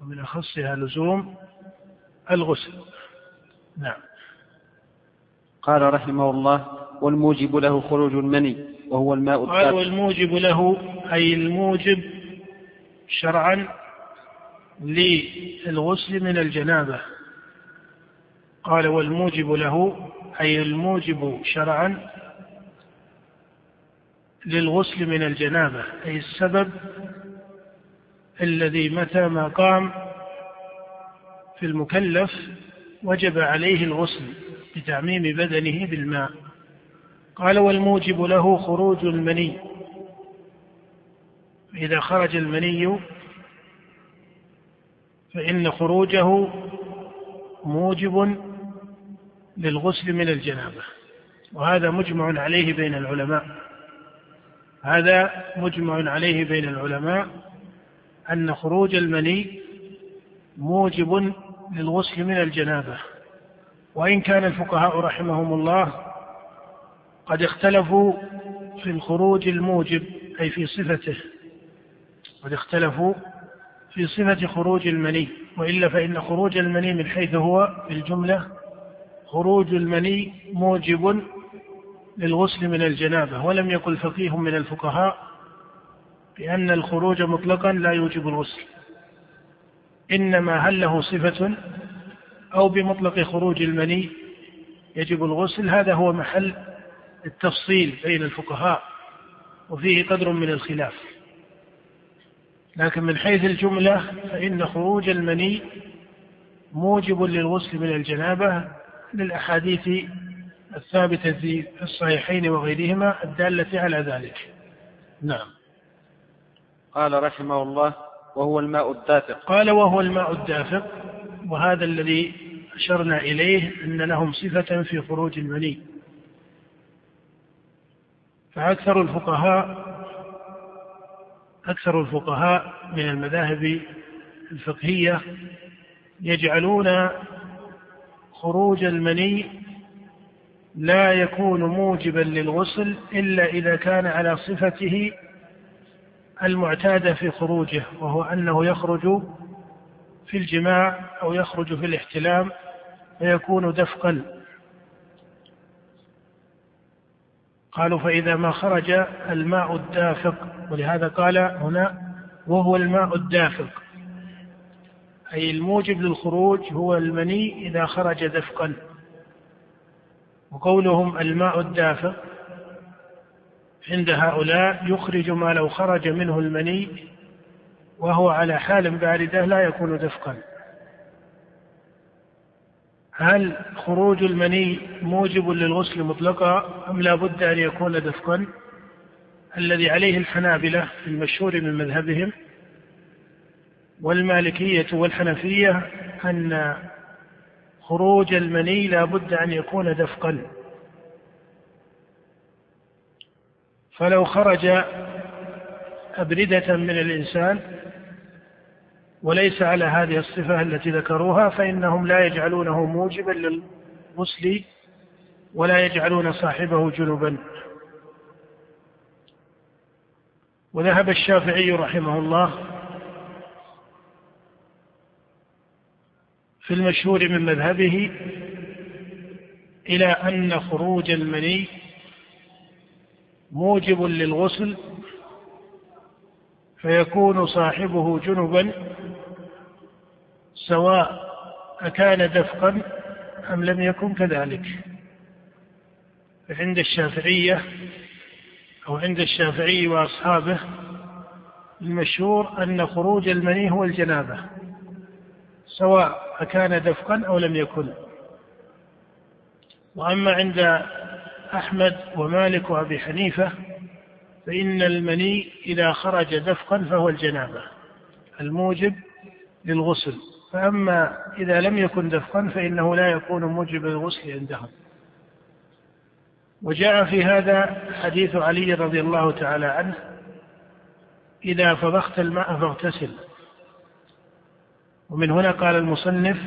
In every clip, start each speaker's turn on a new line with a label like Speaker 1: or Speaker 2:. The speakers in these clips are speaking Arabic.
Speaker 1: ومن أخصها لزوم الغسل. نعم.
Speaker 2: قال رحمه الله والموجب له خروج المني وهو الماء
Speaker 1: قال والموجب له أي الموجب شرعا للغسل من الجنابة. قال والموجب له أي الموجب شرعا للغسل من الجنابة أي السبب الذي متى ما قام في المكلف وجب عليه الغسل بتعميم بدنه بالماء. قال والموجب له خروج المني. إذا خرج المني فإن خروجه موجب للغسل من الجنابة. وهذا مجمع عليه بين العلماء. هذا مجمع عليه بين العلماء أن خروج المني موجب للغسل من الجنابة. وإن كان الفقهاء رحمهم الله قد اختلفوا في الخروج الموجب أي في صفته. قد اختلفوا في صفة خروج المني وإلا فإن خروج المني من حيث هو في الجملة خروج المني موجب للغسل من الجنابة. ولم يقل فقيه من الفقهاء بأن الخروج مطلقا لا يوجب الغسل إنما هل له صفة؟ أو بمطلق خروج المني يجب الغسل؟ هذا هو محل التفصيل بين الفقهاء وفيه قدر من الخلاف. لكن من حيث الجملة فإن خروج المني موجب للغسل من الجنابة للأحاديث الثابتة في الصحيحين وغيرهما الدالة على ذلك. نعم.
Speaker 2: قال رحمه الله وهو الماء الدافق.
Speaker 1: قال وهو الماء الدافق وهذا الذي أشرنا إليه أن لهم صفة في خروج المني فأكثر الفقهاء أكثر الفقهاء من المذاهب الفقهية يجعلون خروج المني لا يكون موجبا للغسل إلا إذا كان على صفته المعتادة في خروجه وهو أنه يخرج في الجماع أو يخرج في الاحتلام فيكون دفقا. قالوا فإذا ما خرج الماء الدافق ولهذا قال هنا وهو الماء الدافق. أي الموجب للخروج هو المني إذا خرج دفقا. وقولهم الماء الدافق عند هؤلاء يخرج ما لو خرج منه المني وهو على حال باردة لا يكون دفقا. هل خروج المني موجب للغسل مطلقا أم لا بد أن يكون دفقا؟ الذي عليه الحنابلة المشهور من مذهبهم والمالكية والحنفية أن خروج المني لا بد أن يكون دفقا. فلو خرج أبردة من الإنسان وليس على هذه الصفة التي ذكروها فإنهم لا يجعلونه موجبا للغسل ولا يجعلون صاحبه جنبا. وذهب الشافعي رحمه الله في المشهور من مذهبه إلى أن خروج المني موجب للغسل فيكون صاحبه جنبا سواء أكان دفقا أم لم يكن كذلك. عند الشافعية أو عند الشافعي وأصحابه المشهور أن خروج المني هو الجنابة سواء أكان دفقا أو لم يكن. وأما عند أحمد ومالك وأبي حنيفة فإن المني إذا خرج دفقا فهو الجنابة الموجب للغسل. فأما إذا لم يكن دفقا فإنه لا يكون موجب للغسل عندهم. وجاء في هذا حديث علي رضي الله تعالى عنه إذا فضخت الماء فاغتسل. ومن هنا قال المصنف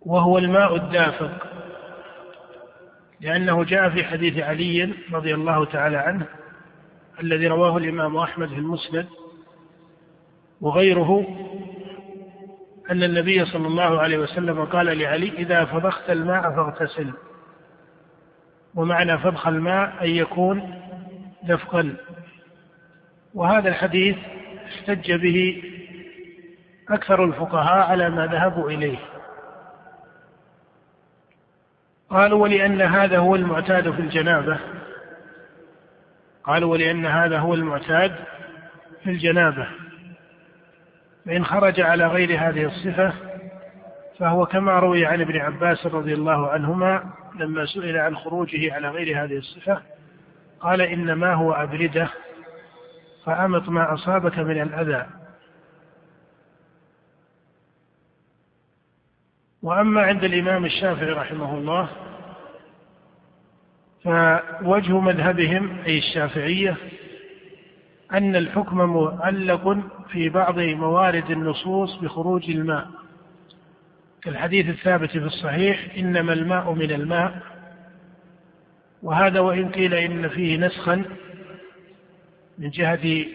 Speaker 1: وهو الماء الدافق. لأنه جاء في حديث علي رضي الله تعالى عنه الذي رواه الإمام أحمد في المسند وغيره أن النبي صلى الله عليه وسلم قال لعلي إذا فضخت الماء فاغتسل. ومعنى فضخ الماء أن يكون دفقا. وهذا الحديث احتج به أكثر الفقهاء على ما ذهبوا إليه. قالوا ولأن هذا هو المعتاد في الجنابة. قالوا ولأن هذا هو المعتاد في الجنابة. فإن خرج على غير هذه الصفة فهو كما روي عن ابن عباس رضي الله عنهما لما سئل عن خروجه على غير هذه الصفة قال إنما هو أبردة فأمط ما أصابك من الأذى. وأما عند الإمام الشافعي رحمه الله فوجه مذهبهم أي الشافعية أن الحكم معلق في بعض موارد النصوص بخروج الماء. كالحديث الثابت في الصحيح إنما الماء من الماء. وهذا وإن قيل إن فيه نسخا من جهة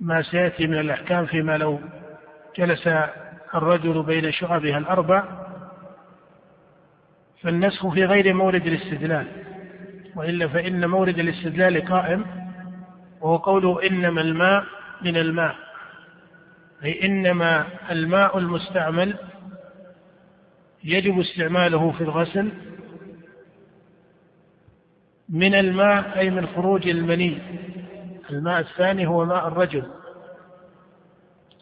Speaker 1: ما سيأتي من الأحكام فيما لو جلس الرجل بين شعبها الأربع فالنسخ في غير مورد الاستدلال وإلا فإن مورد الاستدلال قائم وهو قوله إنما الماء من الماء أي إنما الماء المستعمل يجب استعماله في الغسل من الماء أي من خروج المني الماء الثاني هو ماء الرجل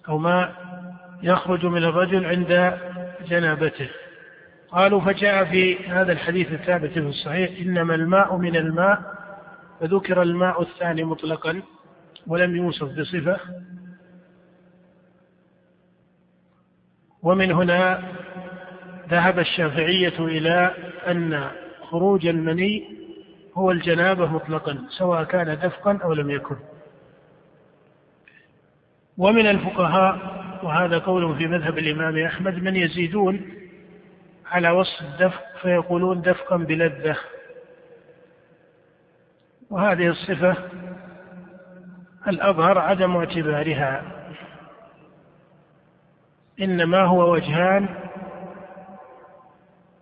Speaker 1: أو ماء يخرج من الرجل عند جنابته. قالوا فجاء في هذا الحديث الثابت في الصحيح إنما الماء من الماء فذكر الماء الثاني مطلقا ولم يوصف بصفة. ومن هنا ذهب الشافعية إلى أن خروج المني هو الجنابة مطلقا سواء كان دفقا أو لم يكن. ومن الفقهاء وهذا قول في مذهب الإمام أحمد من يزيدون على وصف الدفق فيقولون دفقا بلذة. وهذه الصفة الأظهر عدم اعتبارها. إنما هو وجهان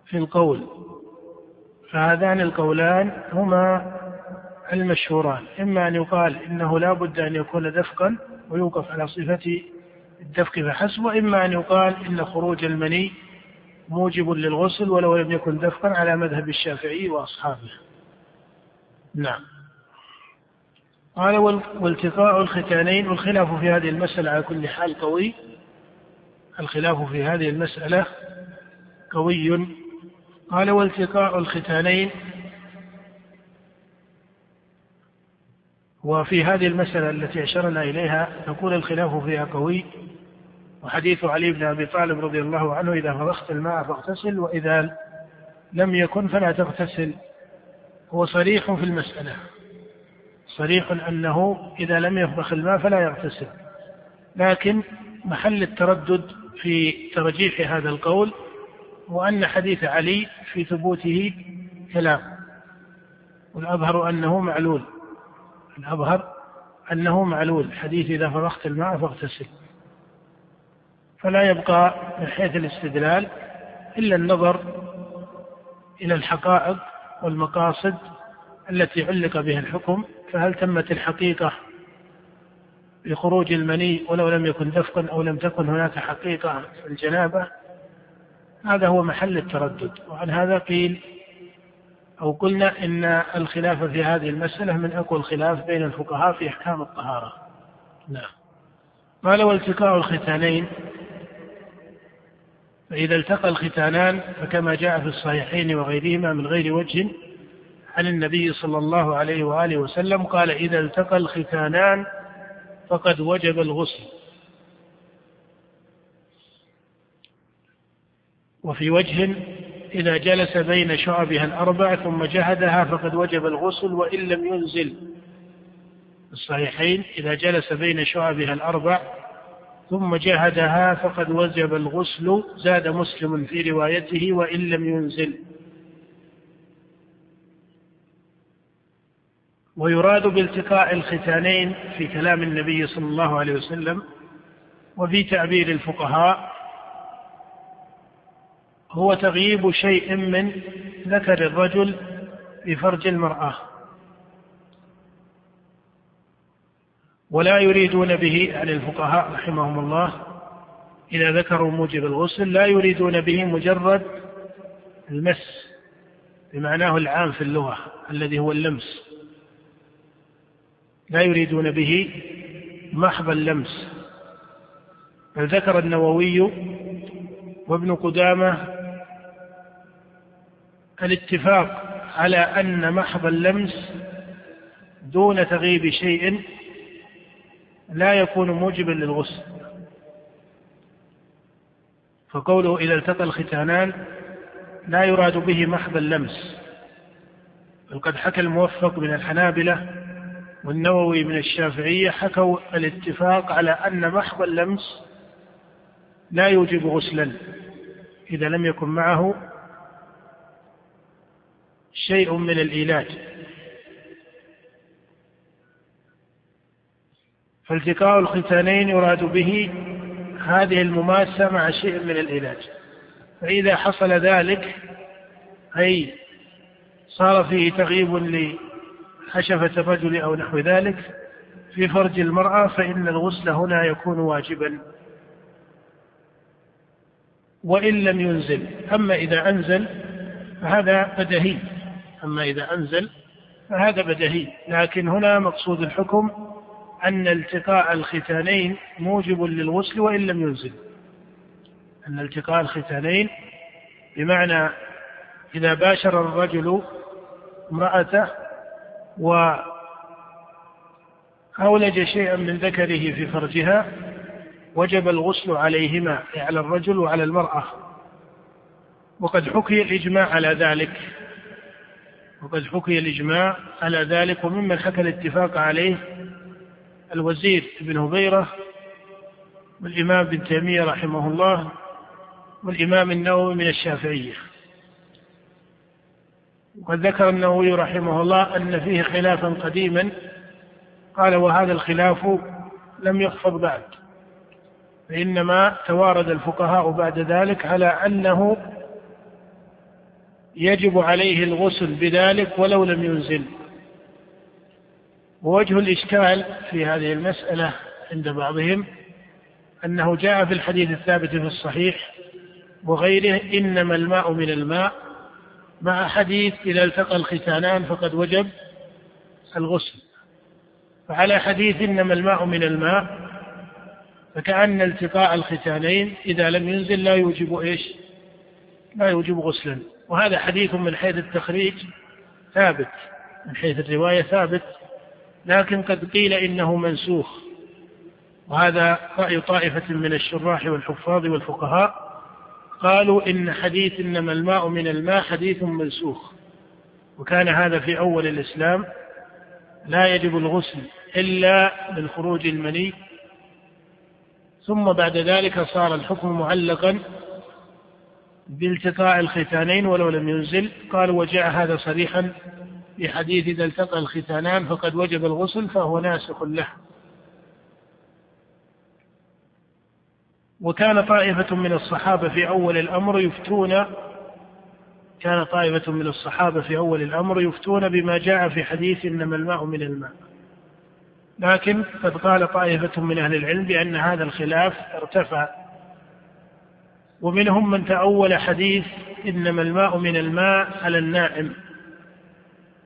Speaker 1: في القول. فهذان القولان هما المشهوران. إما أن يقال إنه لا بد أن يكون دفقا ويوقف على صفة الدفق فحسب وإما أن يقال إن خروج المني موجب للغسل ولو لم يكن دفقا على مذهب الشافعي وأصحابه. نعم. قال والتقاء الختانين والخلاف في هذه المسألة على كل حال قوي. الخلاف في هذه المسألة قوي. قال والتقاء الختانين وفي هذه المسألة التي أشرنا إليها نقول الخلاف فيها قوي وحديث علي بن أبي طالب رضي الله عنه إذا فرغت الماء فاغتسل وإذا لم يكن فلا تغتسل. هو صريح في المسألة. صريح أنه إذا لم يفرخ الماء فلا يغتسل. لكن محل التردد في ترجيح هذا القول وأن حديث علي في ثبوته كلام والأظهر أنه معلول. الأظهر أنه معلول حديث إذا فرغت الماء فاغتسل. فلا يبقى من حيث الاستدلال إلا النظر إلى الحقائق والمقاصد التي علق بها الحكم. فهل تمت الحقيقة بخروج المني ولو لم يكن دفقا أو لم تكن هناك حقيقة في الجنابة؟ هذا هو محل التردد. وعن هذا قيل أو قلنا إن الخلاف في هذه المسألة من أقوى الخلاف بين الفقهاء في أحكام الطهارة. نعم. قال والتقاء الختانين؟ فإذا التقى الختانان فكما جاء في الصحيحين وغيرهما من غير وجه عن النبي صلى الله عليه وآله وسلم قال إذا التقى الختانان فقد وجب الغسل. وفي وجه إذا جلس بين شعبها الأربع ثم جهدها فقد وجب الغسل وإن لم ينزل. الصحيحين إذا جلس بين شعبها الأربع ثم جهدها فقد وجب الغسل زاد مسلم في روايته وإن لم ينزل. ويراد بالتقاء الختانين في كلام النبي صلى الله عليه وسلم وفي تعبير الفقهاء هو تغييب شيء من ذكر الرجل في فرج المرأة. ولا يريدون به يعني الفقهاء رحمهم الله. إذا ذكروا موجب الغسل لا يريدون به مجرد المس بمعناه العام في اللغة الذي هو اللمس. لا يريدون به محض اللمس. بل ذكر النووي وابن قدامة الاتفاق على أن محض اللمس دون تغيب شيء لا يكون موجبا للغسل. فقوله إذا التقى الختانان لا يراد به محض اللمس بل قد حكى الموفق من الحنابلة والنووي من الشافعية حكوا الاتفاق على أن محض اللمس لا يوجب غسلا إذا لم يكن معه شيء من الإيلاج فالتقاء الختانين يراد به هذه المماسة مع شيء من العلاج فإذا حصل ذلك أي صار فيه تغييب لحشفة الرجل أو نحو ذلك في فرج المرأة فإن الغسل هنا يكون واجبا. وإن لم ينزل أما إذا أنزل فهذا بدهي أما إذا أنزل فهذا بدهي لكن هنا مقصود الحكم أن التقاء الختانين موجب للغسل وإن لم ينزل. أن التقاء الختانين بمعنى إذا باشر الرجل امرأته وأولج شيئا من ذكره في فرجها وجب الغسل عليهما أي على الرجل وعلى المرأة. وقد حكي الإجماع على ذلك. وقد حكي الإجماع على ذلك وممن حكى الاتفاق عليه الوزير بن هبيرة والإمام بن تيمية رحمه الله والإمام النووي من الشافعية. وقد ذكر النووي رحمه الله أن فيه خلافا قديما قال وهذا الخلاف لم يخفض بعد فإنما توارد الفقهاء بعد ذلك على أنه يجب عليه الغسل بذلك ولو لم ينزل. ووجه الإشكال في هذه المسألة عند بعضهم أنه جاء في الحديث الثابت في الصحيح وغيره إنما الماء من الماء مع حديث إذا التقى الختانان فقد وجب الغسل. فعلى حديث إنما الماء من الماء فكأن التقاء الختانين إذا لم ينزل لا يوجب إيش؟ لا يوجب غسلا. وهذا حديث من حيث التخريج ثابت من حيث الرواية ثابت لكن قد قيل إنه منسوخ. وهذا رأي طائفة من الشراح والحفاظ والفقهاء قالوا إن حديث إنما الماء من الماء حديث منسوخ. وكان هذا في أول الإسلام لا يجب الغسل إلا من خروج المني. ثم بعد ذلك صار الحكم معلقا بالتقاء الختانين ولو لم ينزل. قال وجاء هذا صريحا في حديث إذا التقى الختانان فقد وجب الغسل فهو ناسخ له. وكان طائفة من الصحابة في أول الأمر يفتون كان طائفة من الصحابة في أول الأمر يفتون بما جاء في حديث إنما الماء من الماء. لكن قد قال طائفة من أهل العلم بأن هذا الخلاف ارتفع. ومنهم من تأول حديث إنما الماء من الماء على النائم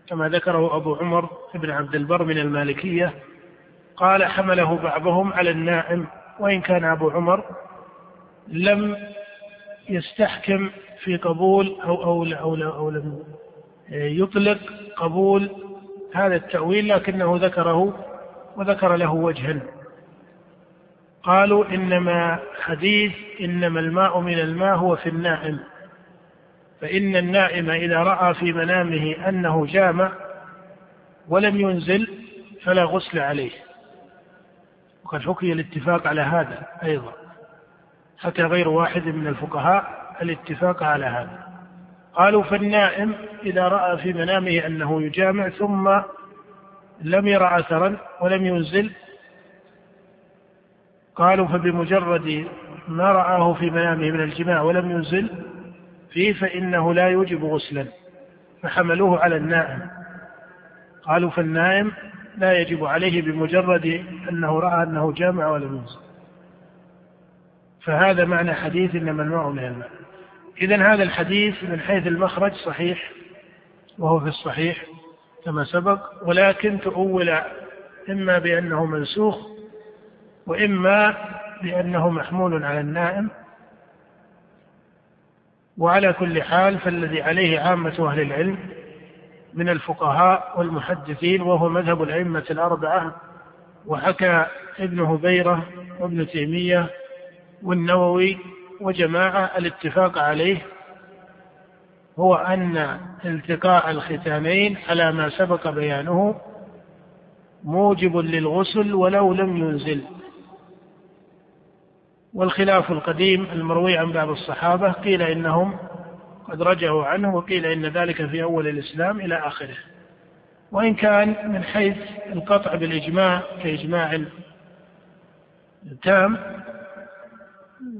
Speaker 1: كما ذكره أبو عمر بن عبد البر من المالكية قال حمله بعضهم على النائم وإن كان أبو عمر لم يستحكم في قبول أو أو أو, أو, لم يطلق قبول هذا التأويل لكنه ذكره وذكر له وجها. قالوا إنما حديث إنما الماء من الماء هو في النائم. فإن النائم إذا رأى في منامه أنه جامع ولم ينزل فلا غسل عليه. وقد حكي الاتفاق على هذا أيضا. حتى غير واحد من الفقهاء الاتفاق على هذا. قالوا فالنائم إذا رأى في منامه أنه يجامع ثم لم يرى أثرا ولم ينزل قالوا فبمجرد ما رآه في منامه من الجماع ولم ينزل فيه فإنه لا يوجب غسلا فحملوه على النائم. قالوا فالنائم لا يجب عليه بمجرد أنه رأى أنه جامع ولم ينزل. فهذا معنى حديث إنما الماء من الماء. إذا هذا الحديث من حيث المخرج صحيح وهو في الصحيح كما سبق ولكن تؤول إما بأنه منسوخ وإما بأنه محمول على النائم. وعلى كل حال فالذي عليه عامة أهل العلم من الفقهاء والمحدثين وهو مذهب الأئمة الأربعة وحكى ابن هبيرة وابن تيمية والنووي وجماعة الاتفاق عليه هو أن التقاء الختانين على ما سبق بيانه موجب للغسل ولو لم ينزل. والخلاف القديم المروي عن بعض الصحابة قيل إنهم قد رجعوا عنه وقيل إن ذلك في أول الإسلام إلى آخره. وإن كان من حيث القطع بالإجماع كإجماع تام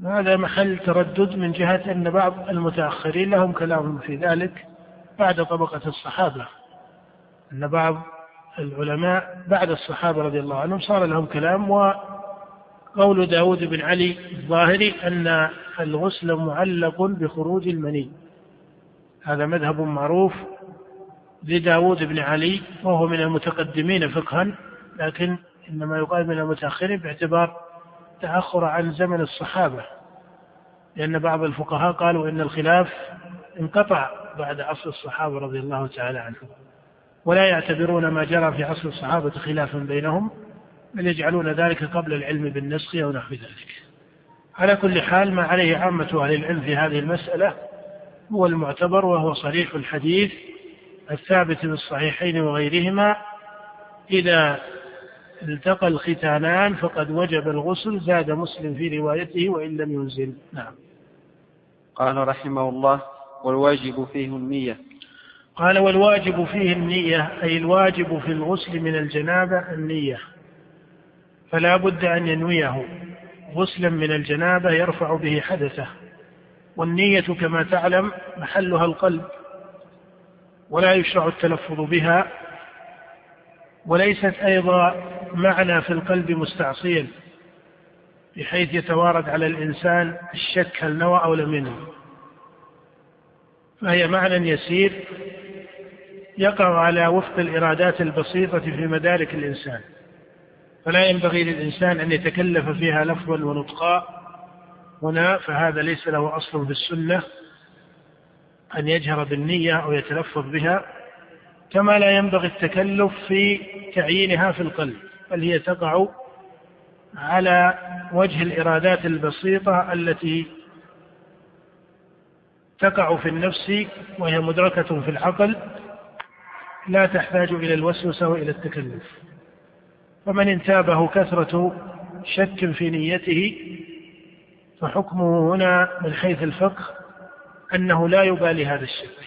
Speaker 1: هذا محل تردد من جهة أن بعض المتأخرين لهم كلام في ذلك بعد طبقة الصحابة. أن بعض العلماء بعد الصحابة رضي الله عنهم صار لهم كلام وقول داود بن علي الظاهري أن الغسل معلق بخروج المني. هذا مذهب معروف لداود بن علي وهو من المتقدمين فقها لكن إنما يقال من المتأخرين باعتبار تأخر عن زمن الصحابة. لأن بعض الفقهاء قالوا إن الخلاف انقطع بعد عصر الصحابة رضي الله تعالى عنهم. ولا يعتبرون ما جرى في عصر الصحابة خلافا بينهم. بل يجعلون ذلك قبل العلم بالنسخ أو نحو ذلك. على كل حال ما عليه عامة أهل العلم في هذه المسألة هو المعتبر وهو صريح الحديث الثابت في الصحيحين وغيرهما. إذا التقى الختانان فقد وجب الغسل زاد مسلم في روايته وإن لم ينزل. نعم.
Speaker 2: قال رحمه الله والواجب فيه النية.
Speaker 1: قال والواجب فيه النية أي الواجب في الغسل من الجنابة النية. فلا بد أن ينويه. غسلا من الجنابة يرفع به حدثه. والنية كما تعلم محلها القلب. ولا يشرع التلفظ بها. وليست أيضا معنى في القلب مستعصيا بحيث يتوارد على الإنسان الشك هل نوى أو لم ينوي فهي معنى يسير يقع على وفق الإرادات البسيطة في مدارك الإنسان. فلا ينبغي للإنسان أن يتكلف فيها لفظا ونطقا. هنا فهذا ليس له أصل في السنة أن يجهر بالنية أو يتلفظ بها كما لا ينبغي التكلف في تعيينها في القلب بل هي تقع على وجه الإرادات البسيطة التي تقع في النفس وهي مدركة في العقل لا تحتاج إلى الوسوسة وإلى التكلف. فمن انتابه كثرة شك في نيته فحكمه هنا من حيث الفقه أنه لا يبالي هذا الشك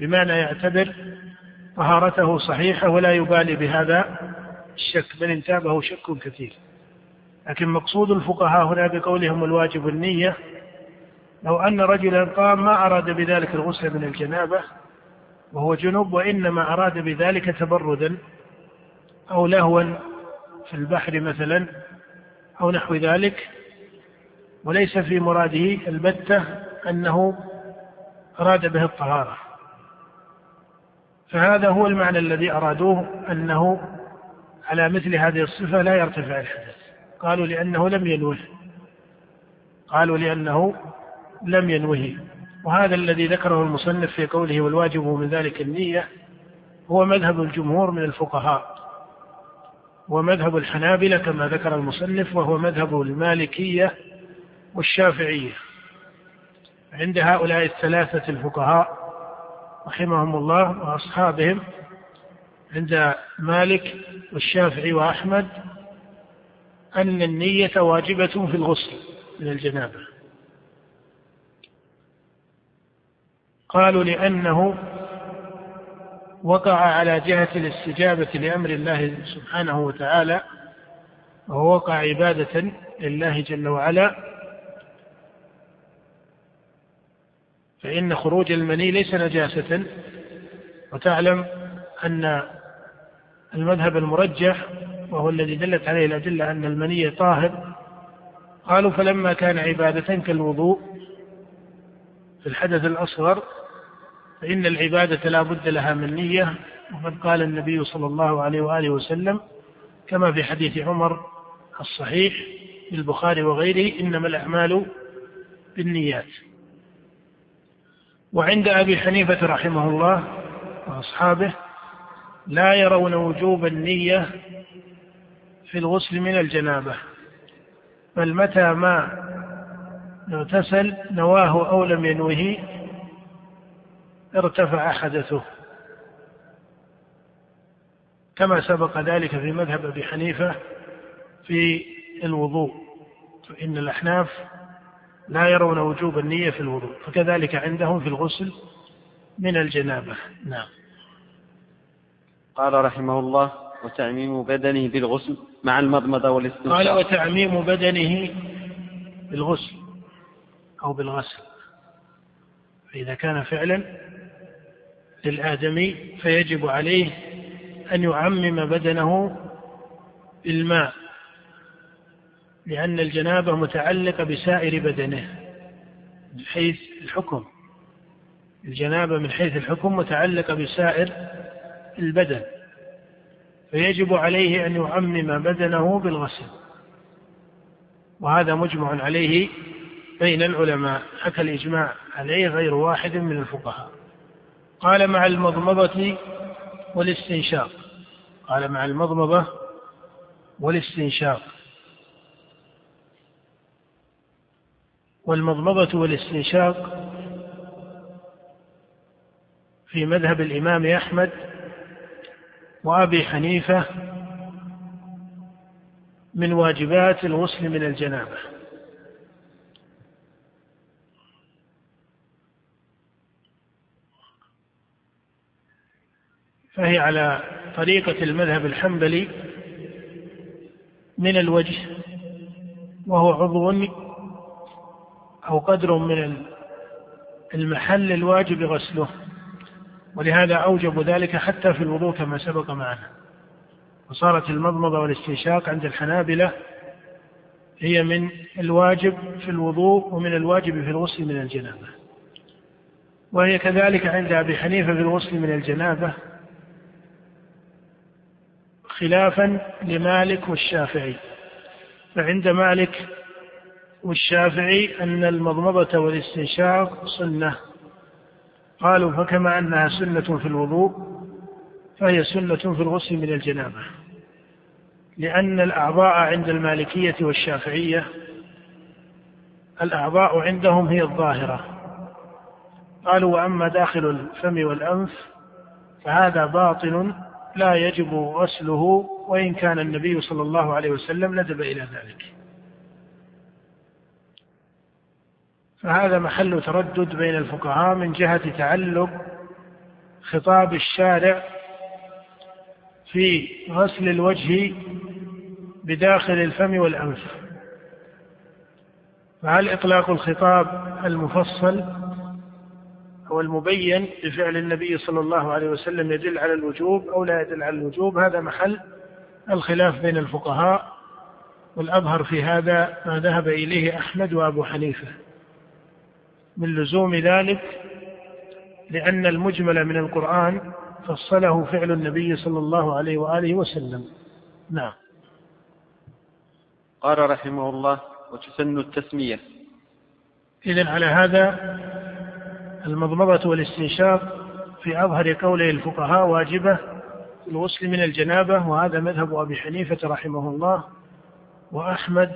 Speaker 1: بمعنى يعتبر طهارته صحيحة ولا يبالي بهذا الشك بل انتابه شك كثير. لكن مقصود الفقهاء هنا بقولهم الواجب النية لو أن رجلا قام ما أراد بذلك الغسل من الجنابة وهو جنوب وإنما أراد بذلك تبردا أو لهوا في البحر مثلا أو نحو ذلك وليس في مراده البتة أنه أراد به الطهارة. فهذا هو المعنى الذي أرادوه أنه على مثل هذه الصفة لا يرتفع الحدث. قالوا لأنه لم ينوه. قالوا لأنه لم ينوه. وهذا الذي ذكره المصنف في قوله والواجب من ذلك النية هو مذهب الجمهور من الفقهاء. ومذهب الحنابلة كما ذكر المصنف وهو مذهب المالكية والشافعية. عند هؤلاء الثلاثة الفقهاء رحمهم الله وأصحابهم عند مالك والشافعي وأحمد أن النية واجبة في الغسل من الجنابة. قالوا لأنه وقع على جهة الاستجابة لأمر الله سبحانه وتعالى وهو وقع عبادة لله جل وعلا. فإن خروج المني ليس نجاسة. وتعلم أن المذهب المرجح وهو الذي دلت عليه الأدلة أن المني طاهر قالوا فلما كان عبادة كالوضوء في الحدث الأصغر فإن العبادة لا بد لها من نية. وقد قال النبي صلى الله عليه وآله وسلم كما في حديث عمر الصحيح في البخاري وغيره إنما الأعمال بالنيات. وعند أبي حنيفة رحمه الله وأصحابه لا يرون وجوب النية في الغسل من الجنابة بل متى ما اغتسل نواه أو لم ينوه ارتفع حدثه. كما سبق ذلك في مذهب أبي حنيفة في الوضوء فإن الأحناف لا يرون وجوب النية في الوضوء فكذلك عندهم في الغسل من الجنابة. نعم.
Speaker 2: قال رحمه الله وتعميم بدنه بالغسل مع المضمضة والاستنشاق.
Speaker 1: قال وتعميم بدنه بالغسل أو بالغسل. فإذا كان فعلا للآدمي فيجب عليه أن يعمم بدنه بالماء لأن الجنابة متعلقة بسائر بدنه من حيث الحكم. الجنابة من حيث الحكم متعلقة بسائر البدن. فيجب عليه أن يعمم بدنه بالغسل. وهذا مجمع عليه بين العلماء حكى الإجماع عليه غير واحد من الفقهاء. قال مع المضمضة والاستنشاق. قال مع المضمضة والاستنشاق. والمضمضة والاستنشاق في مذهب الإمام أحمد وأبي حنيفة من واجبات الغسل من الجنابة. فهي على طريقة المذهب الحنبلي من الوجه وهو عضو أو قدر من المحل الواجب غسله ولهذا أوجبوا ذلك حتى في الوضوء كما سبق معنا. وصارت المضمضة والاستنشاق عند الحنابلة هي من الواجب في الوضوء ومن الواجب في الغسل من الجنابة. وهي كذلك عند أبي حنيفة في الغسل من الجنابة خلافا لمالك والشافعي. فعند مالك والشافعي أن المضمضة والاستنشاق سنة. قالوا فكما أنها سنة في الوضوء فهي سنة في الغسل من الجنابة. لأن الأعضاء عند المالكية والشافعية الأعضاء عندهم هي الظاهرة. قالوا وأما داخل الفم والأنف فهذا باطن لا يجب غسله وإن كان النبي صلى الله عليه وسلم ندب إلى ذلك. فهذا محل تردد بين الفقهاء من جهة تعلق خطاب الشارع في غسل الوجه بداخل الفم والأنف. فهل إطلاق الخطاب المفصل أو المبين بفعل النبي صلى الله عليه وسلم يدل على الوجوب أو لا يدل على الوجوب هذا محل الخلاف بين الفقهاء والأظهر في هذا ما ذهب إليه أحمد وأبو حنيفة. من لزوم ذلك لأن المجمل من القرآن فصله فعل النبي صلى الله عليه وآله وسلم. نعم.
Speaker 2: قال رحمه الله وتسن التسمية.
Speaker 1: إذا على هذا المضمضة والاستنشاق في أظهر قوله الفقهاء واجبة الغسل من الجنابة وهذا مذهب أبي حنيفة رحمه الله وأحمد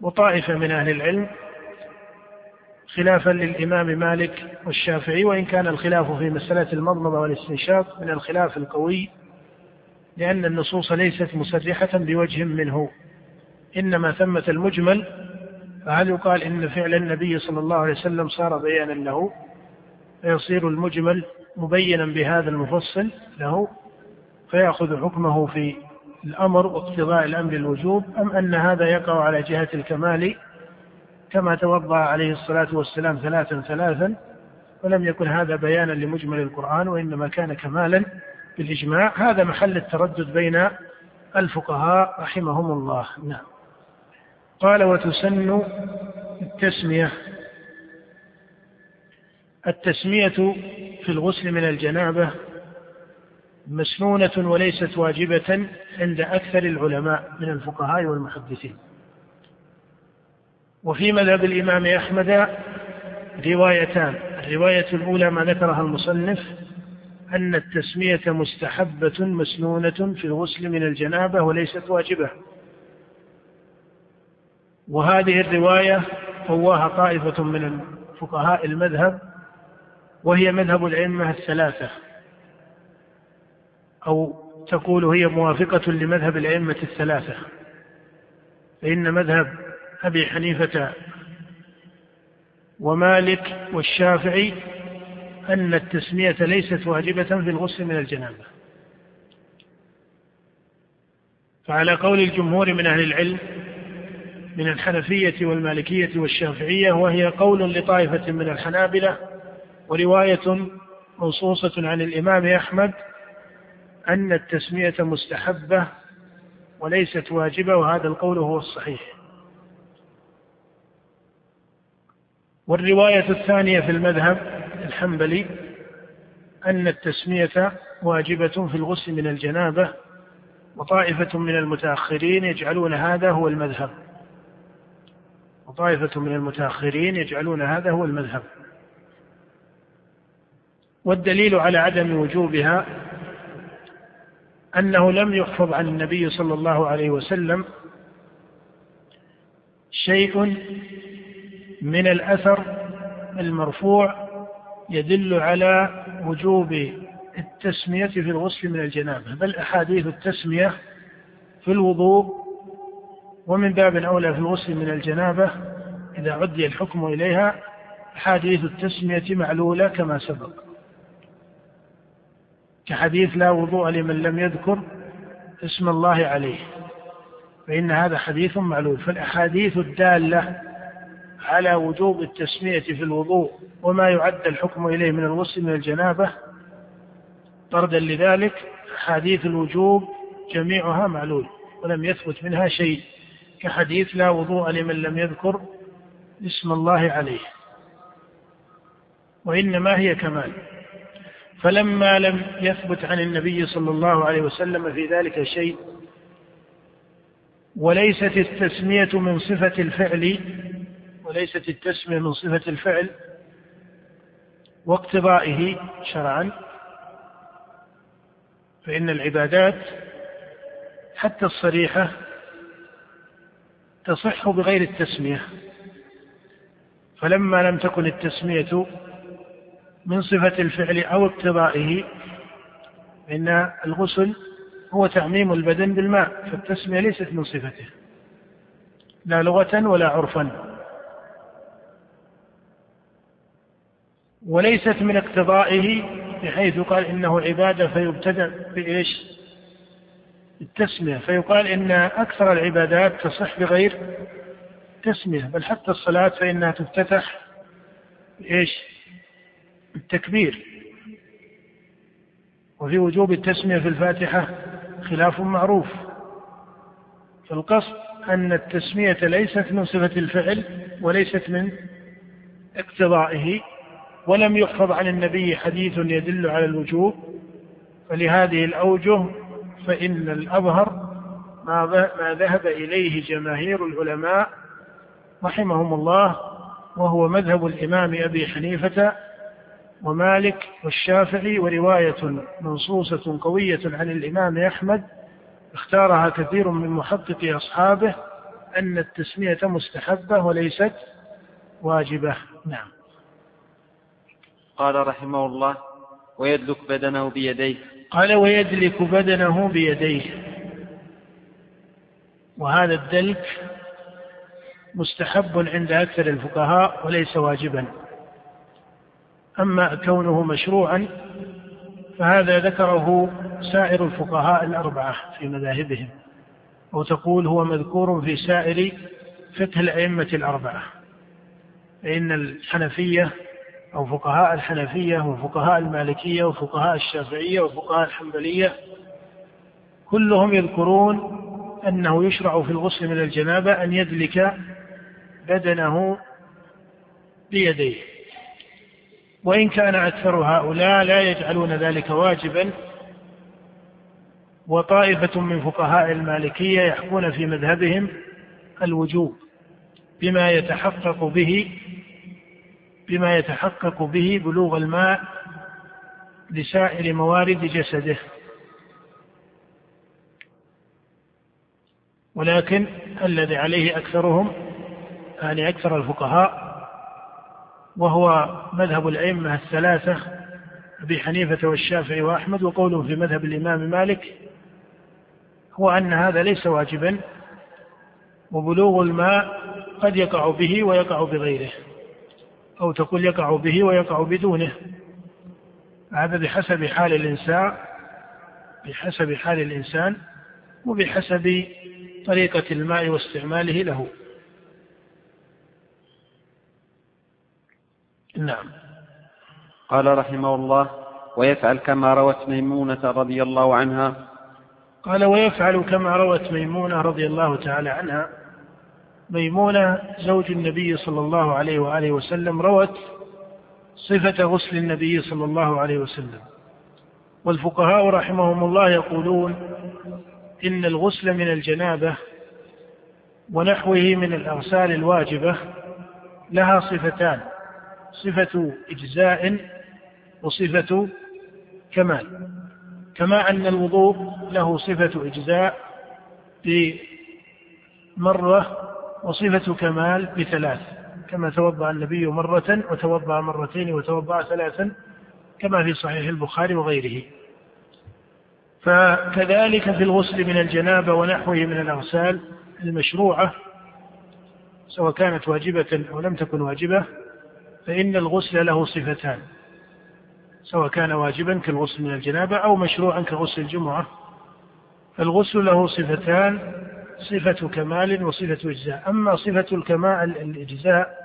Speaker 1: وطائفة من أهل العلم خلافا للإمام مالك والشافعي وإن كان الخلاف في مسألة المضمضة والاستنشاق من الخلاف القوي لأن النصوص ليست مسرحة بوجه منه إنما ثمة المجمل فهل يقال إن فعل النبي صلى الله عليه وسلم صار بيانا له؟ فيصير المجمل مبينا بهذا المفصل له؟ فيأخذ حكمه في الأمر واقتضاء الأمر الوجوب؟ أم أن هذا يقع على جهة الكمال كما توضأ عليه الصلاة والسلام ثلاثا ثلاثا؟ ولم يكن هذا بيانا لمجمل القرآن وإنما كان كمالا بالإجماع. هذا محل التردد بين الفقهاء رحمهم الله. نعم. قال وتسن التسمية. التسمية في الغسل من الجنابة مسنونة وليست واجبة عند أكثر العلماء من الفقهاء والمحدثين. وفي مذهب الإمام أحمد روايتان. الرواية الأولى ما ذكرها المصنف أن التسمية مستحبة مسنونة في الغسل من الجنابة وليست واجبة. وهذه الرواية قواها طائفة من فقهاء المذهب وهي مذهب الأئمة الثلاثة. أو تقول هي موافقة لمذهب الأئمة الثلاثة. فإن مذهب أبي حنيفة ومالك والشافعي أن التسمية ليست واجبة في الغسل من الجنابة. فعلى قول الجمهور من أهل العلم من الحنفية والمالكية والشافعية وهي قول لطائفة من الحنابلة ورواية منصوصة عن الإمام أحمد أن التسمية مستحبة وليست واجبة وهذا القول هو الصحيح. والرواية الثانية في المذهب الحنبلي أن التسمية واجبة في الغسل من الجنابة وطائفة من المتأخرين يجعلون هذا هو المذهب. وطائفة من المتأخرين يجعلون هذا هو المذهب. والدليل على عدم وجوبها أنه لم يحفظ عن النبي صلى الله عليه وسلم شيء من الأثر المرفوع يدل على وجوب التسمية في الغسل من الجنابة بل أحاديث التسمية في الوضوء ومن باب أولى في الغسل من الجنابة إذا عدي الحكم إليها أحاديث التسمية معلولة كما سبق. كحديث لا وضوء لمن لم يذكر اسم الله عليه فإن هذا حديث معلول. فالأحاديث الدالة على وجوب التسمية في الوضوء وما يعد الحكم إليه من الغسل من الجنابة طردا لذلك أحاديث الوجوب جميعها معلول ولم يثبت منها شيء. كحديث لا وضوء لمن لم يذكر اسم الله عليه وإنما هي كمال. فلما لم يثبت عن النبي صلى الله عليه وسلم في ذلك شيء وليست التسمية من صفة الفعل وليست التسمية من صفة الفعل واقتضائه شرعا فإن العبادات حتى الصريحة تصح بغير التسمية. فلما لم تكن التسمية من صفة الفعل أو اقتضائه فإن الغسل هو تعميم البدن بالماء فالتسمية ليست من صفته. لا لغة ولا عرفا. وليست من اقتضائه بحيث قال إنه عبادة فيبتدأ بإيش؟ التسمية فيقال إن أكثر العبادات تصح بغير تسمية بل حتى الصلاة فإنها تفتتح بإيش التكبير. وفي وجوب التسمية في الفاتحة خلاف معروف. فالقصد أن التسمية ليست من صفة الفعل وليست من اقتضائه ولم يحفظ عن النبي حديث يدل على الوجوب فلهذه الأوجه فإن الأظهر ما ذهب إليه جماهير العلماء رحمهم الله وهو مذهب الإمام أبي حنيفة ومالك والشافعي ورواية منصوصة قوية عن الإمام أحمد اختارها كثير من محققي أصحابه أن التسمية مستحبة وليست واجبة. نعم.
Speaker 2: قال رحمه الله ويدلك بدنه بيديه
Speaker 1: قال ويدلك بدنه بيديه. وهذا الدلك مستحب عند أكثر الفقهاء وليس واجبا. أما كونه مشروعا فهذا ذكره سائر الفقهاء الأربعة في مذاهبهم. أو تقول هو مذكور في سائر فقه الأئمة الأربعة. فإن الحنفية أو فقهاء الحنفية وفقهاء المالكية وفقهاء الشافعية وفقهاء الحنبلية كلهم يذكرون أنه يشرع في الغسل من الجنابة أن يدلك بدنه بيديه. وإن كان أكثر هؤلاء لا يجعلون ذلك واجبا. وطائفة من فقهاء المالكية يحكون في مذهبهم الوجوب بما يتحقق به بما يتحقق به بلوغ الماء لسائر موارد جسده. ولكن الذي عليه أكثرهم يعني أكثر الفقهاء وهو مذهب الأئمة الثلاثة أبي حنيفة والشافعي وأحمد وقوله في مذهب الإمام مالك هو أن هذا ليس واجبا وبلوغ الماء قد يقع به ويقع بغيره. أو تقول يقع به ويقع بدونه. هذا بحسب حال الإنسان بحسب حال الإنسان وبحسب طريقة الماء واستعماله له. نعم.
Speaker 2: قال رحمه الله ويفعل كما روت ميمونة رضي الله عنها.
Speaker 1: قال ويفعل كما روت ميمونة رضي الله تعالى عنها. ميمونة زوج النبي صلى الله عليه وآله وسلم روت صفة غسل النبي صلى الله عليه وسلم. والفقهاء رحمهم الله يقولون إن الغسل من الجنابة ونحوه من الأغسال الواجبة لها صفتان صفة إجزاء وصفة كمال. كما أن الوضوء له صفة إجزاء بمرة وصفة كمال بثلاث كما توضأ النبي مرة وتوضأ مرتين وتوضأ ثلاثا كما في صحيح البخاري وغيره. فكذلك في الغسل من الجنابة ونحوه من الأغسال المشروعة سواء كانت واجبة أو لم تكن واجبة فإن الغسل له صفتان سواء كان واجبا كالغسل من الجنابة أو مشروعا كغسل الجمعة. فالغسل له صفتان صفة كمال وصفة إجزاء. أما صفة الكمال الإجزاء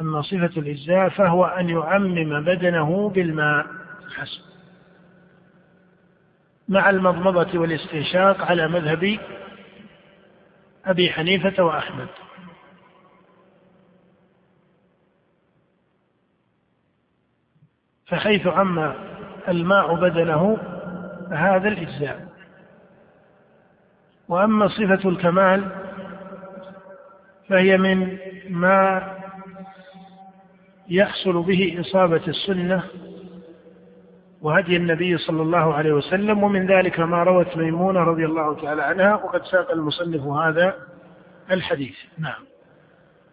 Speaker 1: أما صفة الإجزاء فهو أن يعمم بدنه بالماء. حسب. مع المضمضة والاستنشاق على مذهب أبي حنيفة وأحمد. فحيث عم الماء بدنه فهذا الإجزاء. وأما صفة الكمال فهي من ما يحصل به إصابة السنة وهدي النبي صلى الله عليه وسلم ومن ذلك ما روت ميمونة رضي الله تعالى عنها وقد ساق المصنف هذا الحديث. نعم.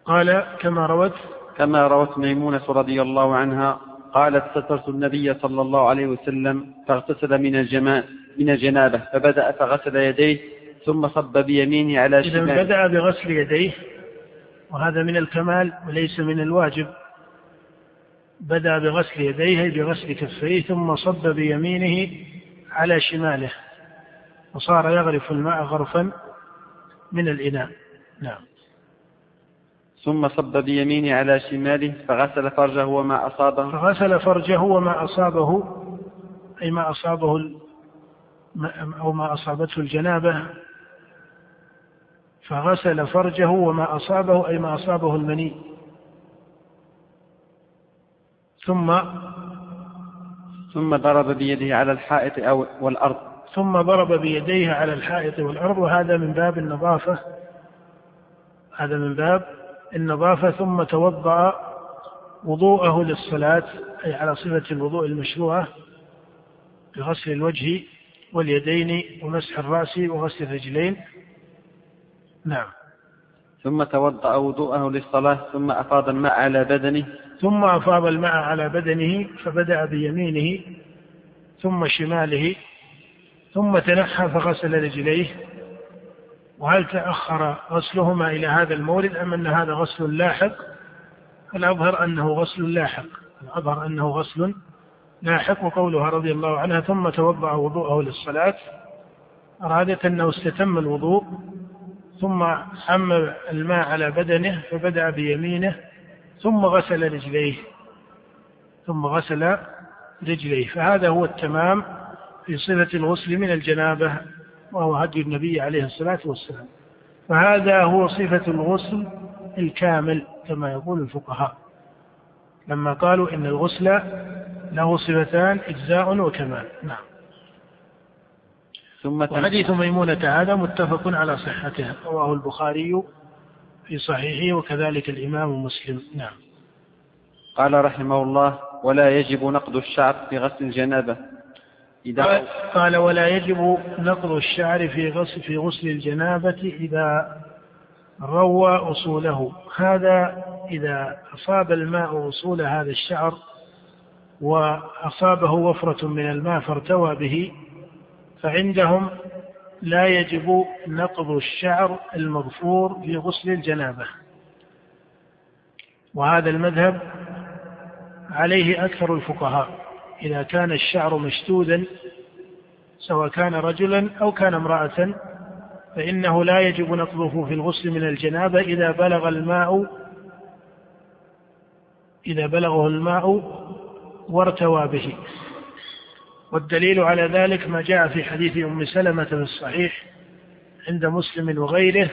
Speaker 1: قال كما روت
Speaker 2: كما روت ميمونة رضي الله عنها قالت سترت النبي صلى الله عليه وسلم فاغتسل من الجما من الجنابة فبدأ فغسل يديه ثم صب بيمينه على شماله.
Speaker 1: إذا بدأ بغسل يديه وهذا من الكمال وليس من الواجب. بدأ بغسل يديه بغسل كفيه ثم صب بيمينه على شماله وصار يغرف الماء غرفا من الإناء. نعم.
Speaker 2: ثم صب بيمينه على شماله فغسل فرجه وما أصابه.
Speaker 1: فغسل فرجه وما أصابه أي ما أصابه أو ما أصابته الجنابة. فغسل فرجه وما أصابه أي ما أصابه المني. ثم
Speaker 2: ثم ضرب بيده على الحائط أو والأرض.
Speaker 1: ثم ضرب بيديه على الحائط والأرض وهذا من باب النظافة. هذا من باب النظافة. ثم توضأ وضوءه للصلاة أي على صفة الوضوء المشروعة بغسل الوجه واليدين ومسح الرأس وغسل الرجلين. نعم.
Speaker 2: ثم توضأ وضوءه للصلاة ثم أفاض الماء على بدنه.
Speaker 1: ثم أفاض الماء على بدنه فبدأ بيمينه ثم شماله ثم تنحى فغسل رجليه. وهل تأخر غسلهما إلى هذا المورد أم أن هذا غسل لاحق؟ الأظهر أنه غسل لاحق. الأظهر أنه غسل لاحق وقولها رضي الله عنها ثم توضأ وضوءه للصلاة. أرادت أنه استتم الوضوء ثم حمل الماء على بدنه فبدأ بيمينه ثم غسل رجليه ثم غسل رجليه. فهذا هو التمام في صفة الغسل من الجنابة وهو هدي النبي عليه الصلاة والسلام. فهذا هو صفة الغسل الكامل كما يقول الفقهاء. لما قالوا إن الغسل له صفتان إجزاء وكمال. نعم. ثم وحديث ميمونة هذا متفق على صحته رواه البخاري في صحيحه وكذلك الإمام مسلم. نعم.
Speaker 2: قال رحمه الله ولا يجب نقض الشعر في غسل الجنابة.
Speaker 1: إذا قال ولا يجب نقض الشعر في غسل في غسل الجنابة إذا روى أصوله. هذا إذا أصاب الماء أصول هذا الشعر وأصابه وفرة من الماء فارتوى به فعندهم لا يجب نقض الشعر المغفور في غسل الجنابة. وهذا المذهب عليه أكثر الفقهاء. إذا كان الشعر مشدودا سواء كان رجلا أو كان امرأة فإنه لا يجب نقضه في الغسل من الجنابة إذا بلغ الماء إذا بلغه الماء وارتوى به. والدليل على ذلك ما جاء في حديث أم سلمة في الصحيح عند مسلم وغيره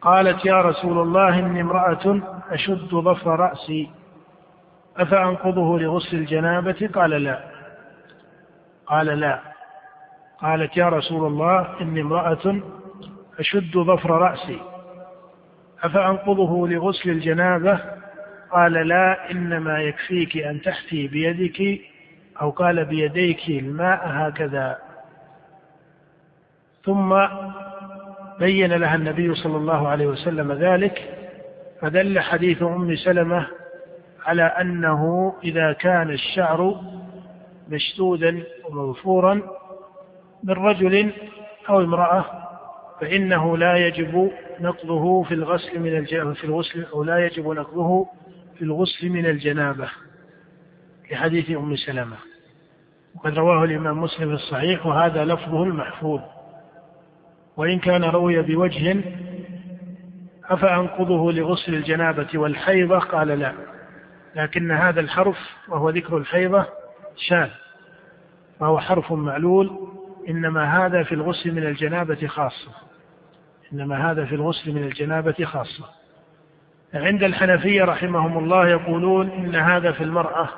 Speaker 1: قالت يا رسول الله إني امرأة أشد ظفر رأسي أفأنقضه لغسل الجنابة قال لا. قال لا. قالت يا رسول الله إني امرأة أشد ظفر رأسي أفأنقضه لغسل الجنابة قال لا إنما يكفيك أن تحتي بيدك أو قال بيديك الماء هكذا. ثم بين لها النبي صلى الله عليه وسلم ذلك فدل حديث أم سلمة على أنه إذا كان الشعر مشدودا ومغفورا من رجل أو امرأة فإنه لا يجب نقضه في الغسل من في الغسل أو لا يجب نقضه في الغسل من الجنابة لحديث أم سلمة. وقد رواه الإمام مسلم في الصحيح وهذا لفظه المحفوظ. وإن كان روي بوجه أفأنقضه لغسل الجنابة والحيضة؟ قال لا. لكن هذا الحرف وهو ذكر الحيضة شاذ فهو حرف معلول. إنما هذا في الغسل من الجنابة خاصة. إنما هذا في الغسل من الجنابة خاصة. عند الحنفية رحمهم الله يقولون إن هذا في المرأة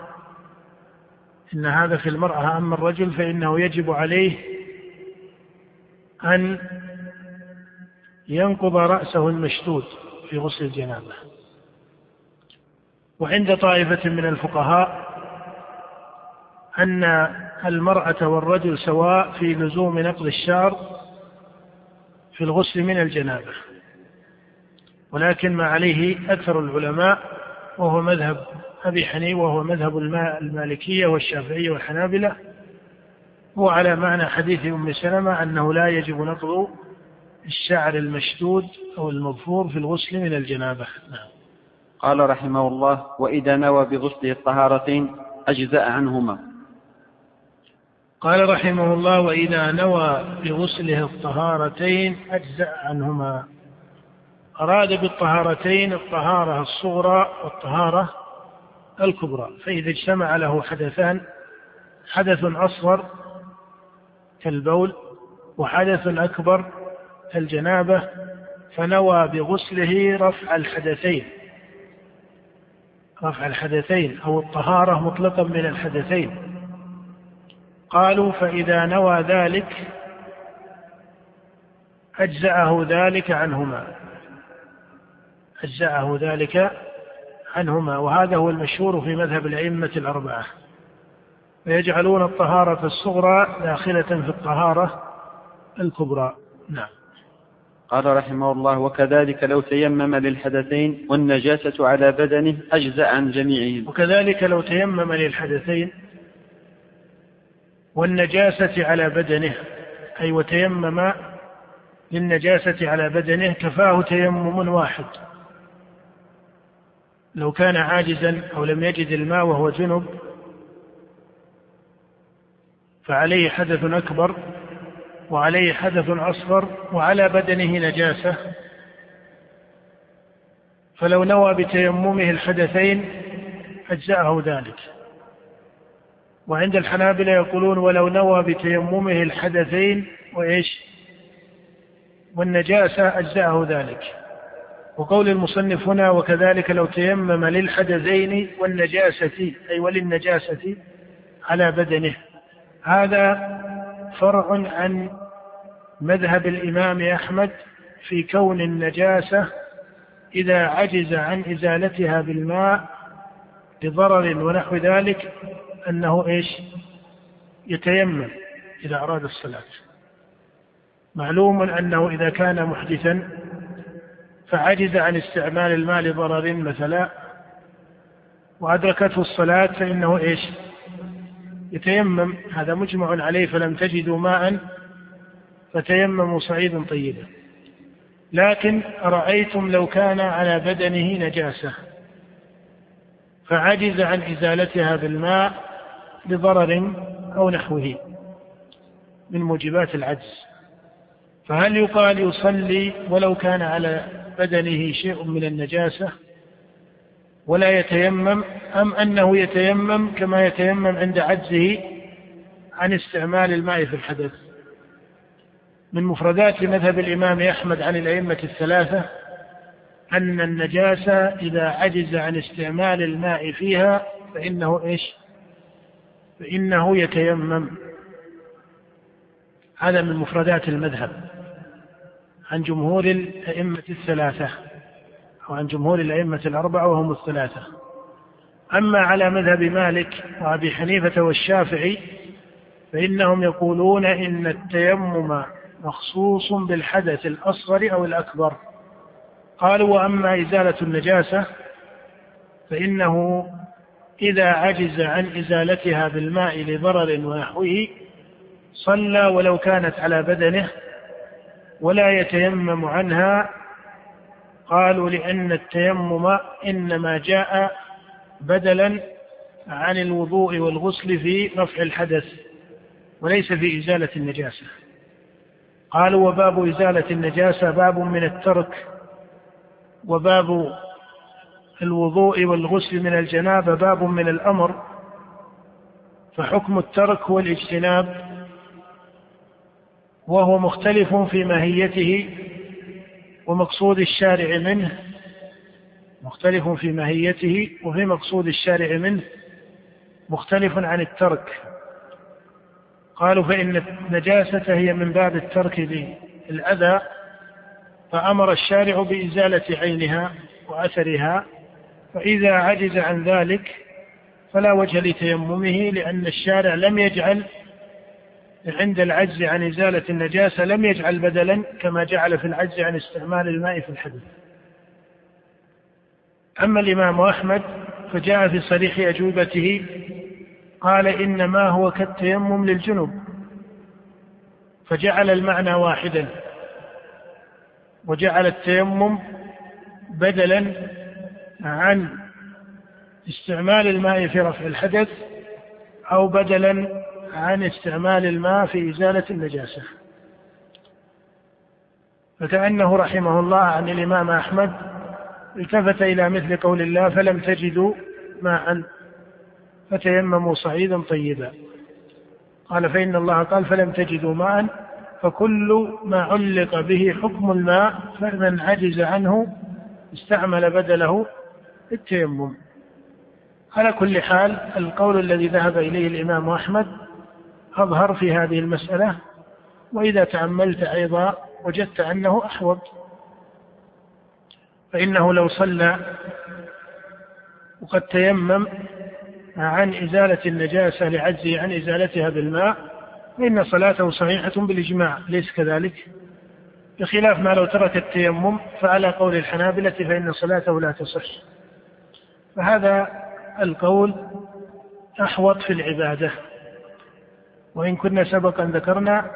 Speaker 1: إن هذا في المرأة أما الرجل فإنه يجب عليه أن ينقض رأسه المشدود في غسل الجنابة. وعند طائفة من الفقهاء أن المرأة والرجل سواء في لزوم نقض الشعر في الغسل من الجنابة. ولكن ما عليه أكثر العلماء وهو مذهب أبي حنيفة وهو مذهب المالكية والشافعية والحنابلة هو على معنى حديث أم سلمة أنه لا يجب نقض الشعر المشدود أو المظفور في الغسل من الجنابة. نعم.
Speaker 2: قال رحمه الله وإذا نوى بغسله الطهارتين أجزأ عنهما.
Speaker 1: قال رحمه الله وإذا نوى بغسله الطهارتين أجزأ عنهما. أراد بالطهارتين الطهارة الصغرى والطهارة الكبرى فإذا اجتمع له حدثان حدث أصغر كالبول وحدث أكبر كالجنابة فنوى بغسله رفع الحدثين. رفع الحدثين أو الطهارة مطلقا من الحدثين. قالوا فإذا نوى ذلك أجزأه ذلك عنهما. أجزأه ذلك عنهما وهذا هو المشهور في مذهب الأئمة الأربعة. ويجعلون الطهارة الصغرى داخلة في الطهارة الكبرى. نعم.
Speaker 2: قال رحمه الله وكذلك لو تيمم للحدثين والنجاسة على بدنه أجزأ عن جميعهم.
Speaker 1: وكذلك لو تيمم للحدثين والنجاسة على بدنه أي وتيمم للنجاسة على بدنه كفاه تيمم واحد. لو كان عاجزا أو لم يجد الماء وهو جنب فعليه حدث أكبر وعليه حدث أصغر وعلى بدنه نجاسة. فلو نوى بتيممه الحدثين أجزأه ذلك. وعند الحنابلة يقولون ولو نوى بتيممه الحدثين وإيش؟ والنجاسة أجزأه ذلك. وقول المصنف هنا وكذلك لو تيمم للحدثين والنجاسة أي وللنجاسة على بدنه. هذا فرع عن مذهب الإمام أحمد في كون النجاسة إذا عجز عن إزالتها بالماء لضرر ونحو ذلك أنه إيش؟ يتيمم إذا أراد الصلاة. معلوم أنه إذا كان محدثا فعجز عن استعمال الماء لضرر مثلا وأدركته الصلاة فإنه إيش؟ يتيمم. هذا مجمع عليه فلم تجدوا ماء فتيمموا صعيدا طيبا. لكن أرأيتم لو كان على بدنه نجاسة. فعجز عن إزالتها بالماء لضرر أو نحوه من موجبات العجز. فهل يقال يصلي ولو كان على بدنه شيء من النجاسة ولا يتيمم أم أنه يتيمم كما يتيمم عند عجزه عن استعمال الماء في الحدث. من مفردات مذهب الإمام أحمد عن الأئمة الثلاثة أن النجاسة إذا عجز عن استعمال الماء فيها فإنه إيش؟ فإنه يتيمم. هذا من مفردات المذهب. عن جمهور الأئمة الثلاثة أو عن جمهور الأئمة الأربعة وهم الثلاثة. أما على مذهب مالك وأبي حنيفة والشافعي فإنهم يقولون إن التيمم مخصوص بالحدث الأصغر أو الأكبر. قالوا وأما إزالة النجاسة فإنه إذا عجز عن إزالتها بالماء لضرر ونحوه صلى ولو كانت على بدنه ولا يتيمم عنها. قالوا لأن التيمم إنما جاء بدلا عن الوضوء والغسل في رفع الحدث وليس في إزالة النجاسة. قالوا وباب إزالة النجاسة باب من الترك وباب الوضوء والغسل من الجنابة باب من الأمر فحكم الترك هو الاجتناب وهو مختلف في ماهيته ومقصود الشارع منه مختلف في ماهيته وفي مقصود الشارع منه مختلف عن الترك. قالوا فإن النجاسة هي من باب الترك بالأذى فأمر الشارع بإزالة عينها وأثرها فإذا عجز عن ذلك فلا وجه لتيممه لأن الشارع لم يجعل عند العجز عن إزالة النجاسة لم يجعل بدلا كما جعل في العجز عن استعمال الماء في الحدث أما الإمام أحمد فجاء في صريح أجوبته قال إنما هو كالتيمم للجنوب فجعل المعنى واحدا وجعل التيمم بدلا عن استعمال الماء في رفع الحدث أو بدلا عن استعمال الماء في إزالة النجاسة. فكأنه رحمه الله عن الإمام أحمد التفت إلى مثل قول الله فلم تجدوا ماء فتيمموا صعيدا طيبا. قال فإن الله قال فلم تجدوا ماء فكل ما علق به حكم الماء فمن عجز عنه استعمل بدله التيمم. على كل حال القول الذي ذهب إليه الإمام أحمد أظهر في هذه المسألة وإذا تأملت أيضا وجدت أنه أحوط. فإنه لو صلى وقد تيمم عن إزالة النجاسة لعجزه عن إزالتها بالماء فإن صلاته صحيحة بالإجماع ليس كذلك؟ بخلاف ما لو ترك التيمم فعلى قول الحنابلة فإن صلاته لا تصح. فهذا القول أحوط في العبادة. وإن كنا سبقا ذكرنا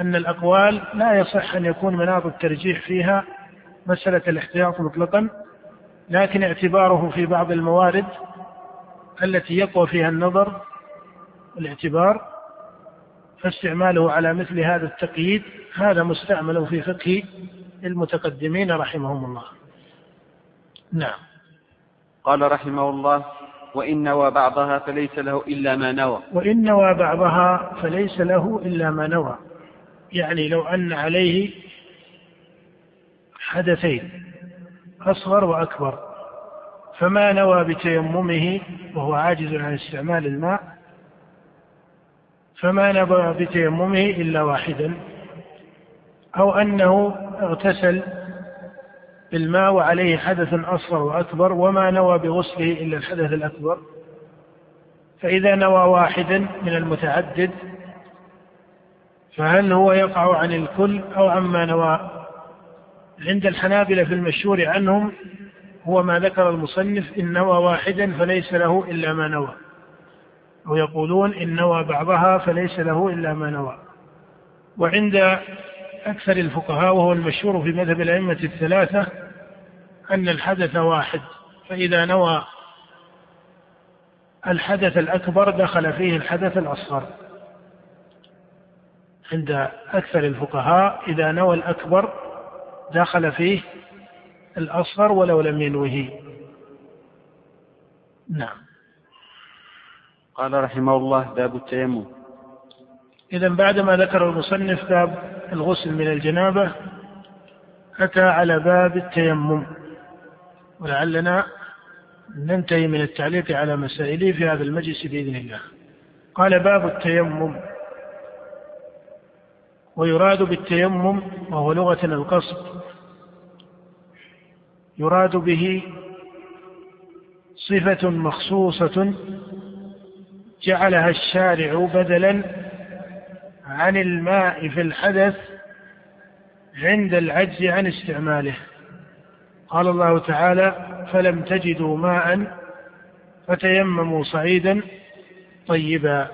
Speaker 1: أن الأقوال لا يصح أن يكون مناط الترجيح فيها مسألة الاحتياط مطلقا لكن اعتباره في بعض الموارد التي يقوى فيها النظر والاعتبار فاستعماله على مثل هذا التقييد هذا مستعمل في فقه المتقدمين رحمهم الله. نعم.
Speaker 2: قال رحمه الله وإن نوى بعضها فليس له إلا ما نوى.
Speaker 1: وإن نوى بعضها فليس له إلا ما نوى. يعني لو أن عليه حدثين أصغر وأكبر. فما نوى بتيممه وهو عاجز عن استعمال الماء فما نوى بتيممه إلا واحدا. أو أنه اغتسل بالماء وعليه حدث أصغر وأكبر وما نوى بغسله إلا الحدث الأكبر. فإذا نوى واحدا من المتعدد فهل هو يقع عن الكل أو عما نوى؟ عند الحنابلة في المشهور عنهم هو ما ذكر المصنف إن نوى واحدا فليس له إلا ما نوى. أو يقولون إن نوى بعضها فليس له إلا ما نوى. وعند أكثر الفقهاء وهو المشهور في مذهب الأئمة الثلاثة أن الحدث واحد فإذا نوى الحدث الأكبر دخل فيه الحدث الأصغر. عند أكثر الفقهاء إذا نوى الأكبر دخل فيه الأصغر ولو لم ينوه. نعم.
Speaker 2: قال رحمه الله باب التيمم.
Speaker 1: إذا بعدما ذكر المصنف باب الغسل من الجنابة أتى على باب التيمم. ولعلنا ننتهي من التعليق على مسائله في هذا المجلس بإذن الله. قال باب التيمم. ويراد بالتيمم وهو لغة القصد. يراد به صفة مخصوصة جعلها الشارع بدلا عن الماء في الحدث عند العجز عن استعماله. قال الله تعالى فلم تجدوا ماء فتيمموا صعيدا طيبا.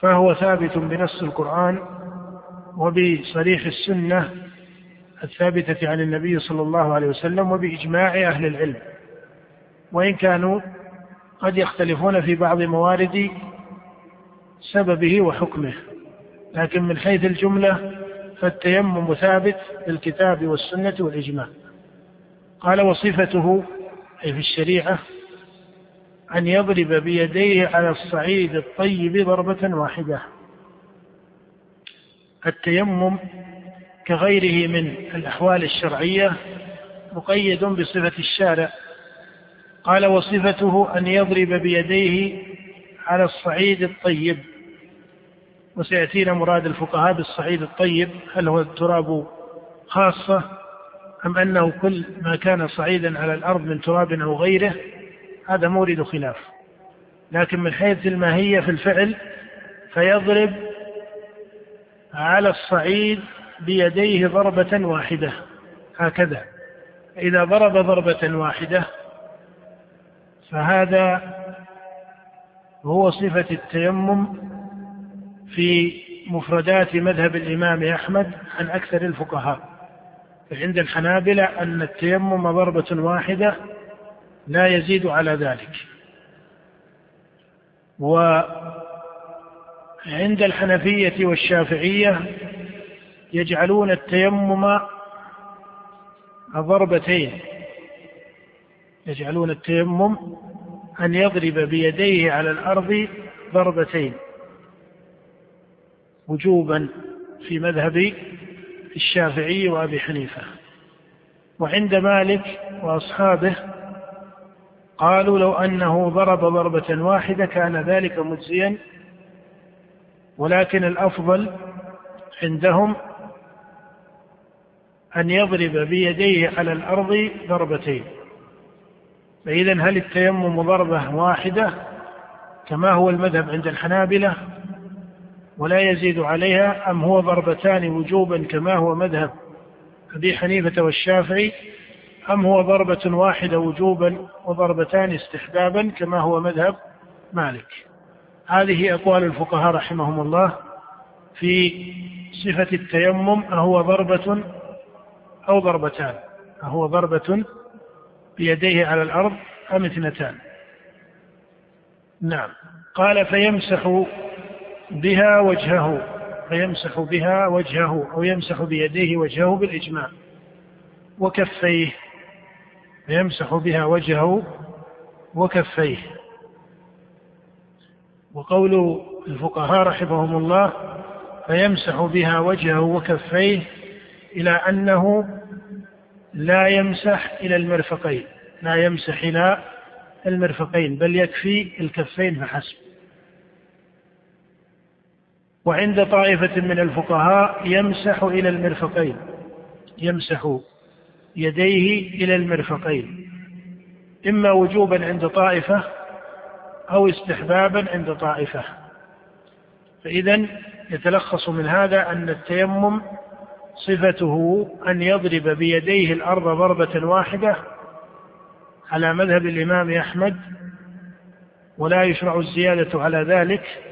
Speaker 1: فهو ثابت بنص القرآن وبصريح السنة الثابتة عن النبي صلى الله عليه وسلم وبإجماع أهل العلم. وإن كانوا قد يختلفون في بعض موارد سببه وحكمه. لكن من حيث الجملة فالتيمم ثابت بالكتاب والسنة والإجماع. قال وصفته أي في الشريعة أن يضرب بيديه على الصعيد الطيب ضربة واحدة. التيمم كغيره من الأحوال الشرعية مقيد بصفة الشارع. قال وصفته أن يضرب بيديه على الصعيد الطيب. وسيأتينا مراد الفقهاء بالصعيد الطيب هل هو التراب خاصة أم أنه كل ما كان صعيدا على الأرض من تراب أو غيره هذا مورد خلاف. لكن من حيث الماهية في الفعل فيضرب على الصعيد بيديه ضربة واحدة هكذا. إذا ضرب ضربة واحدة فهذا هو صفة التيمم في مفردات مذهب الإمام أحمد عن أكثر الفقهاء. فعند الحنابلة أن التيمم ضربة واحدة لا يزيد على ذلك. وعند الحنفية والشافعية يجعلون التيمم ضربتين. يجعلون التيمم أن يضرب بيديه على الأرض ضربتين. وجوبا في مذهب الشافعي وأبي حنيفة. وعند مالك وأصحابه قالوا لو أنه ضرب ضربة واحدة كان ذلك مجزيا ولكن الأفضل عندهم أن يضرب بيديه على الأرض ضربتين. فإذا هل التيمم ضربة واحدة كما هو المذهب عند الحنابلة؟ ولا يزيد عليها أم هو ضربتان وجوبا كما هو مذهب أبي حنيفة والشافعي أم هو ضربة واحدة وجوبا وضربتان استحبابا كما هو مذهب مالك. هذه أقوال الفقهاء رحمهم الله في صفة التيمم أهو ضربة أو ضربتان أهو ضربة بيديه على الأرض أم اثنتان. نعم. قال فيمسح بها وجهه فيمسح بها وجهه أو يمسح بيديه وجهه بالإجماع. وكفيه فيمسح بها وجهه وكفيه. وقول الفقهاء رحمهم الله فيمسح بها وجهه وكفيه إلى أنه لا يمسح إلى المرفقين لا يمسح إلى المرفقين بل يكفي الكفين فحسب. وعند طائفة من الفقهاء يمسح إلى المرفقين يمسح يديه إلى المرفقين إما وجوبا عند طائفة أو استحبابا عند طائفة. فإذا يتلخص من هذا أن التيمم صفته أن يضرب بيديه الأرض ضربة واحدة على مذهب الإمام أحمد ولا يشرع الزيادة على ذلك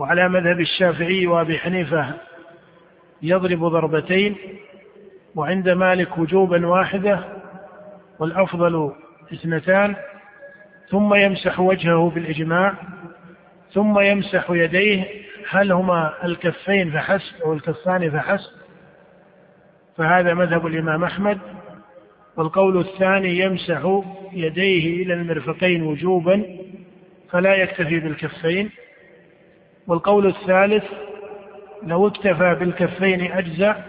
Speaker 1: وعلى مذهب الشافعي وأبي حنيفة يضرب ضربتين وعند مالك وجوبا واحدة والأفضل اثنتان ثم يمسح وجهه بالإجماع ثم يمسح يديه هل هما الكفين فحسب أو الكفان فحسب؟ فهذا مذهب الإمام أحمد. والقول الثاني يمسح يديه إلى المرفقين وجوبا فلا يكتفي بالكفين. والقول الثالث لو اكتفى بالكفين أجزأ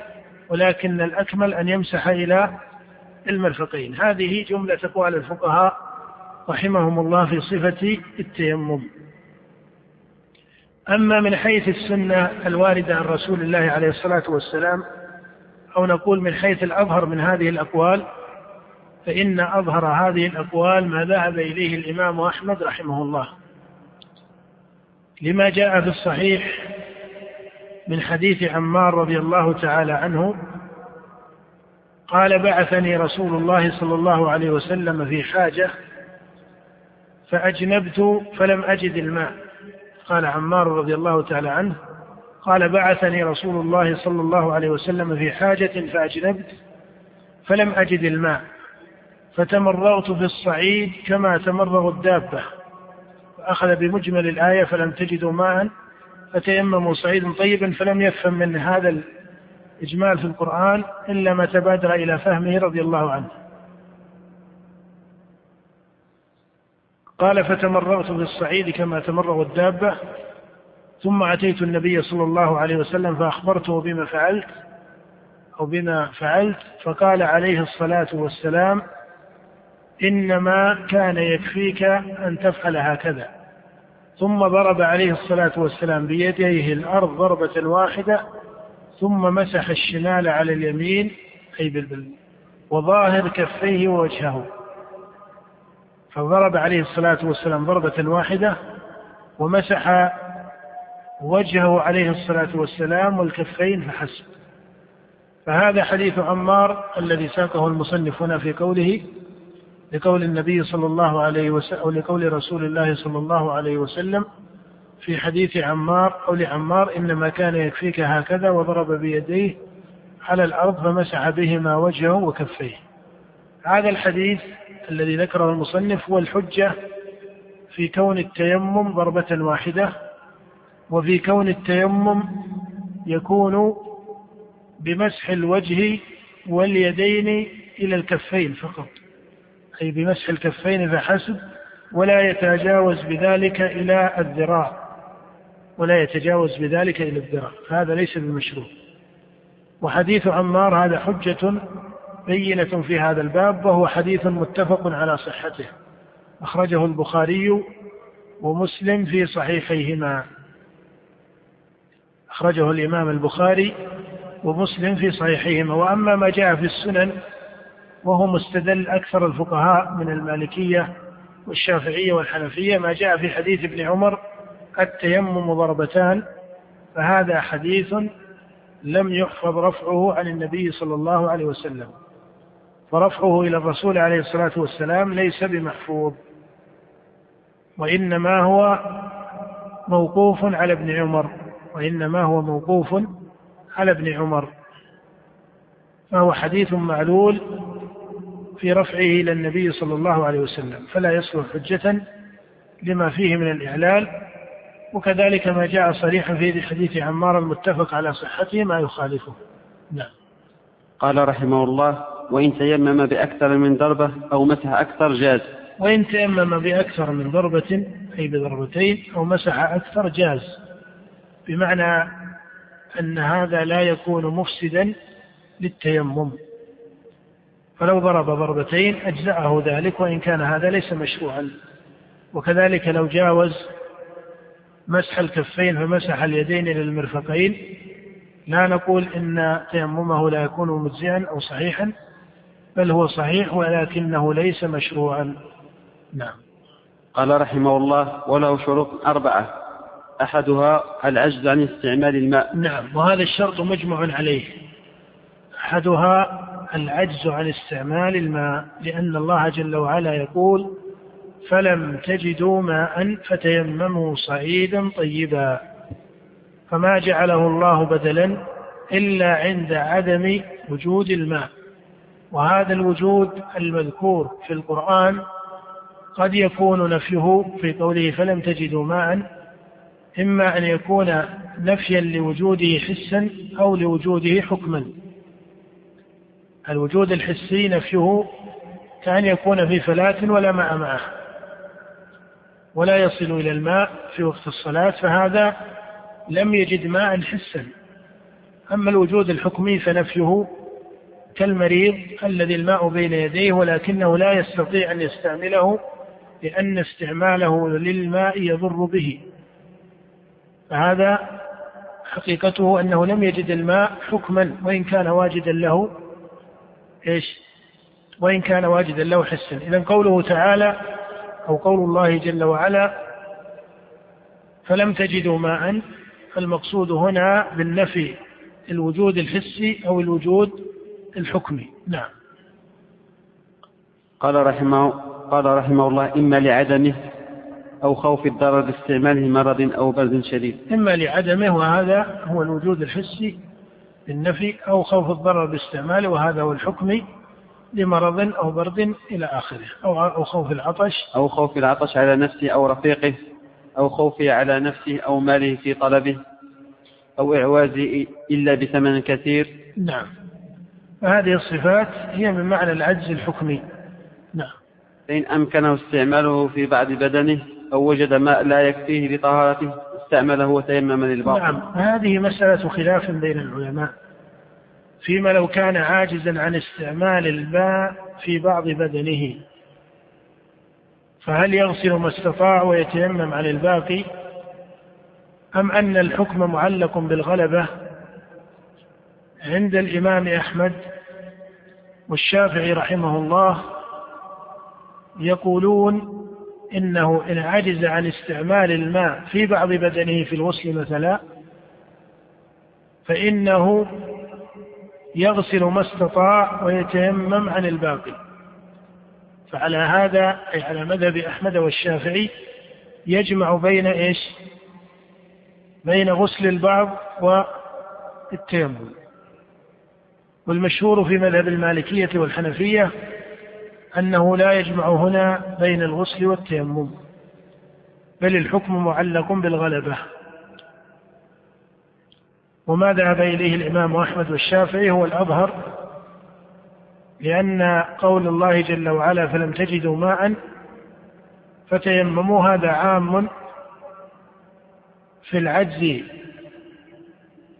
Speaker 1: ولكن الأكمل أن يمسح إلى المرفقين هذه جملة أقوال الفقهاء رحمهم الله في صفة التيمم. أما من حيث السنة الواردة عن رسول الله عليه الصلاة والسلام أو نقول من حيث الأظهر من هذه الأقوال فإن أظهر هذه الأقوال ما ذهب إليه الإمام أحمد رحمه الله. لما جاء في الصحيح من حديث عمار رضي الله تعالى عنه قال بعثني رسول الله صلى الله عليه وسلم في حاجة فأجنبت فلم أجد الماء. قال عمار رضي الله تعالى عنه قال بعثني رسول الله صلى الله عليه وسلم في حاجة فأجنبت فلم أجد الماء فتمرغت في الصعيد كما تمرغ الدابة. فأخذ بمجمل الآية فلم تجدوا ماء فتيمموا صعيدا طيبا فلم يفهم من هذا الإجمال في القرآن إلا ما تبادر إلى فهمه رضي الله عنه. قال فتمرغت في الصعيد كما تمرغ الدابة ثم أتيت النبي صلى الله عليه وسلم فأخبرته بما فعلت أو بما فعلت فقال عليه الصلاة والسلام إنما كان يكفيك أن تفعل هكذا. ثم ضرب عليه الصلاة والسلام بيديه الأرض ضربة واحدة ثم مسح الشمال على اليمين أي بالبل وظاهر كفيه ووجهه. فضرب عليه الصلاة والسلام ضربة واحدة ومسح وجهه عليه الصلاة والسلام والكفين فحسب. فهذا حديث عمار الذي ساقه المصنف هنا في قوله لقول النبي صلى الله عليه وسلم أو لقول رسول الله صلى الله عليه وسلم في حديث عمار قول عمار إنما كان يكفيك هكذا وضرب بيديه على الأرض فمسح بهما وجهه وكفيه. هذا الحديث الذي ذكره المصنف هو الحجة في كون التيمم ضربة واحدة وفي كون التيمم يكون بمسح الوجه واليدين إلى الكفين فقط. أي بمسح الكفين فحسب ولا يتجاوز بذلك إلى الذراع. ولا يتجاوز بذلك إلى الذراع. هذا ليس بمشروع. وحديث عمار هذا حجة بينة في هذا الباب وهو حديث متفق على صحته. أخرجه البخاري ومسلم في صحيحيهما. أخرجه الإمام البخاري ومسلم في صحيحيهما. وأما ما جاء في السنن وهو مستدل أكثر الفقهاء من المالكية والشافعية والحنفية ما جاء في حديث ابن عمر التيمم ضربتان فهذا حديث لم يحفظ رفعه عن النبي صلى الله عليه وسلم. فرفعه إلى الرسول عليه الصلاة والسلام ليس بمحفوظ وإنما هو موقوف على ابن عمر وإنما هو موقوف على ابن عمر. فهو حديث معلول في رفعه إلى النبي صلى الله عليه وسلم فلا يصلح حجة لما فيه من الإعلال وكذلك ما جاء صريحا في حديث عمار المتفق على صحته ما يخالفه. نعم.
Speaker 2: قال رحمه الله وإن تيمم بأكثر من ضربة أو مسح أكثر جاز.
Speaker 1: وإن تيمم بأكثر من ضربة أي بضربتين أو مسح أكثر جاز. بمعنى أن هذا لا يكون مفسدا للتيمم. فلو ضرب ضربتين أجزأه ذلك وإن كان هذا ليس مشروعا. وكذلك لو جاوز مسح الكفين فمسح اليدين إلى المرفقين لا نقول إن تيممه لا يكون مجزئا أو صحيحا بل هو صحيح ولكنه ليس مشروعا. نعم.
Speaker 2: قال رحمه الله وله شروط أربعة. أحدها العجز عن استعمال الماء.
Speaker 1: نعم وهذا الشرط مجمع عليه. أحدها العجز عن استعمال الماء لأن الله جل وعلا يقول فلم تجدوا ماء فتيمموا صعيدا طيبا. فما جعله الله بدلا إلا عند عدم وجود الماء. وهذا الوجود المذكور في القرآن قد يكون نفيه في قوله فلم تجدوا ماء. إما أن يكون نفيا لوجوده حسا أو لوجوده حكما. الوجود الحسي نفيه كأن يكون في فلاة ولا ماء معه ولا يصل إلى الماء في وقت الصلاة فهذا لم يجد ماء حسا. أما الوجود الحكمي فنفيه كالمريض الذي الماء بين يديه ولكنه لا يستطيع أن يستعمله لأن استعماله للماء يضر به. فهذا حقيقته أنه لم يجد الماء حكما وإن كان واجدا له إيش؟ وإن كان واجدا له حسا إذا قوله تعالى أو قول الله جل وعلا فلم تجدوا ماء فالمقصود هنا بالنفي الوجود الحسي أو الوجود الحكمي. نعم.
Speaker 2: قال رحمه قال رحمه الله إما لعدمه أو خوف الضرر باستعماله مرض أو برد شديد.
Speaker 1: إما لعدمه وهذا هو الوجود الحسي بالنفي أو خوف الضرر باستعماله وهذا هو الحكمي لمرض أو برد إلى آخره أو أو خوف العطش.
Speaker 2: أو خوف العطش على نفسه أو رفيقه أو خوفه على نفسه أو ماله في طلبه أو إعوازه إلا بثمن كثير.
Speaker 1: نعم. فهذه الصفات هي من معنى العجز الحكمي. نعم.
Speaker 2: فإن أمكنه استعماله في بعض بدنه أو وجد ماء لا يكفيه لطهارته استعمله وتيمم للباطل.
Speaker 1: نعم هذه مسألة خلاف بين العلماء. فيما لو كان عاجزا عن استعمال الماء في بعض بدنه فهل يغسل ما استطاع ويتيمم عن الباقي؟ أم أن الحكم معلق بالغلبة؟ عند الإمام أحمد والشافعي رحمه الله يقولون إنه إن عجز عن استعمال الماء في بعض بدنه في الغسل مثلا فإنه يغسل ما استطاع ويتيمم عن الباقي. فعلى هذا أي على مذهب أحمد والشافعي يجمع بين إيش؟ بين غسل البعض والتيمم. والمشهور في مذهب المالكية والحنفية أنه لا يجمع هنا بين الغسل والتيمم بل الحكم معلق بالغلبة. وما ذهب إليه الإمام أحمد والشافعي هو الأظهر لأن قول الله جل وعلا فلم تجدوا ماء فتيمموا هذا عام في العجز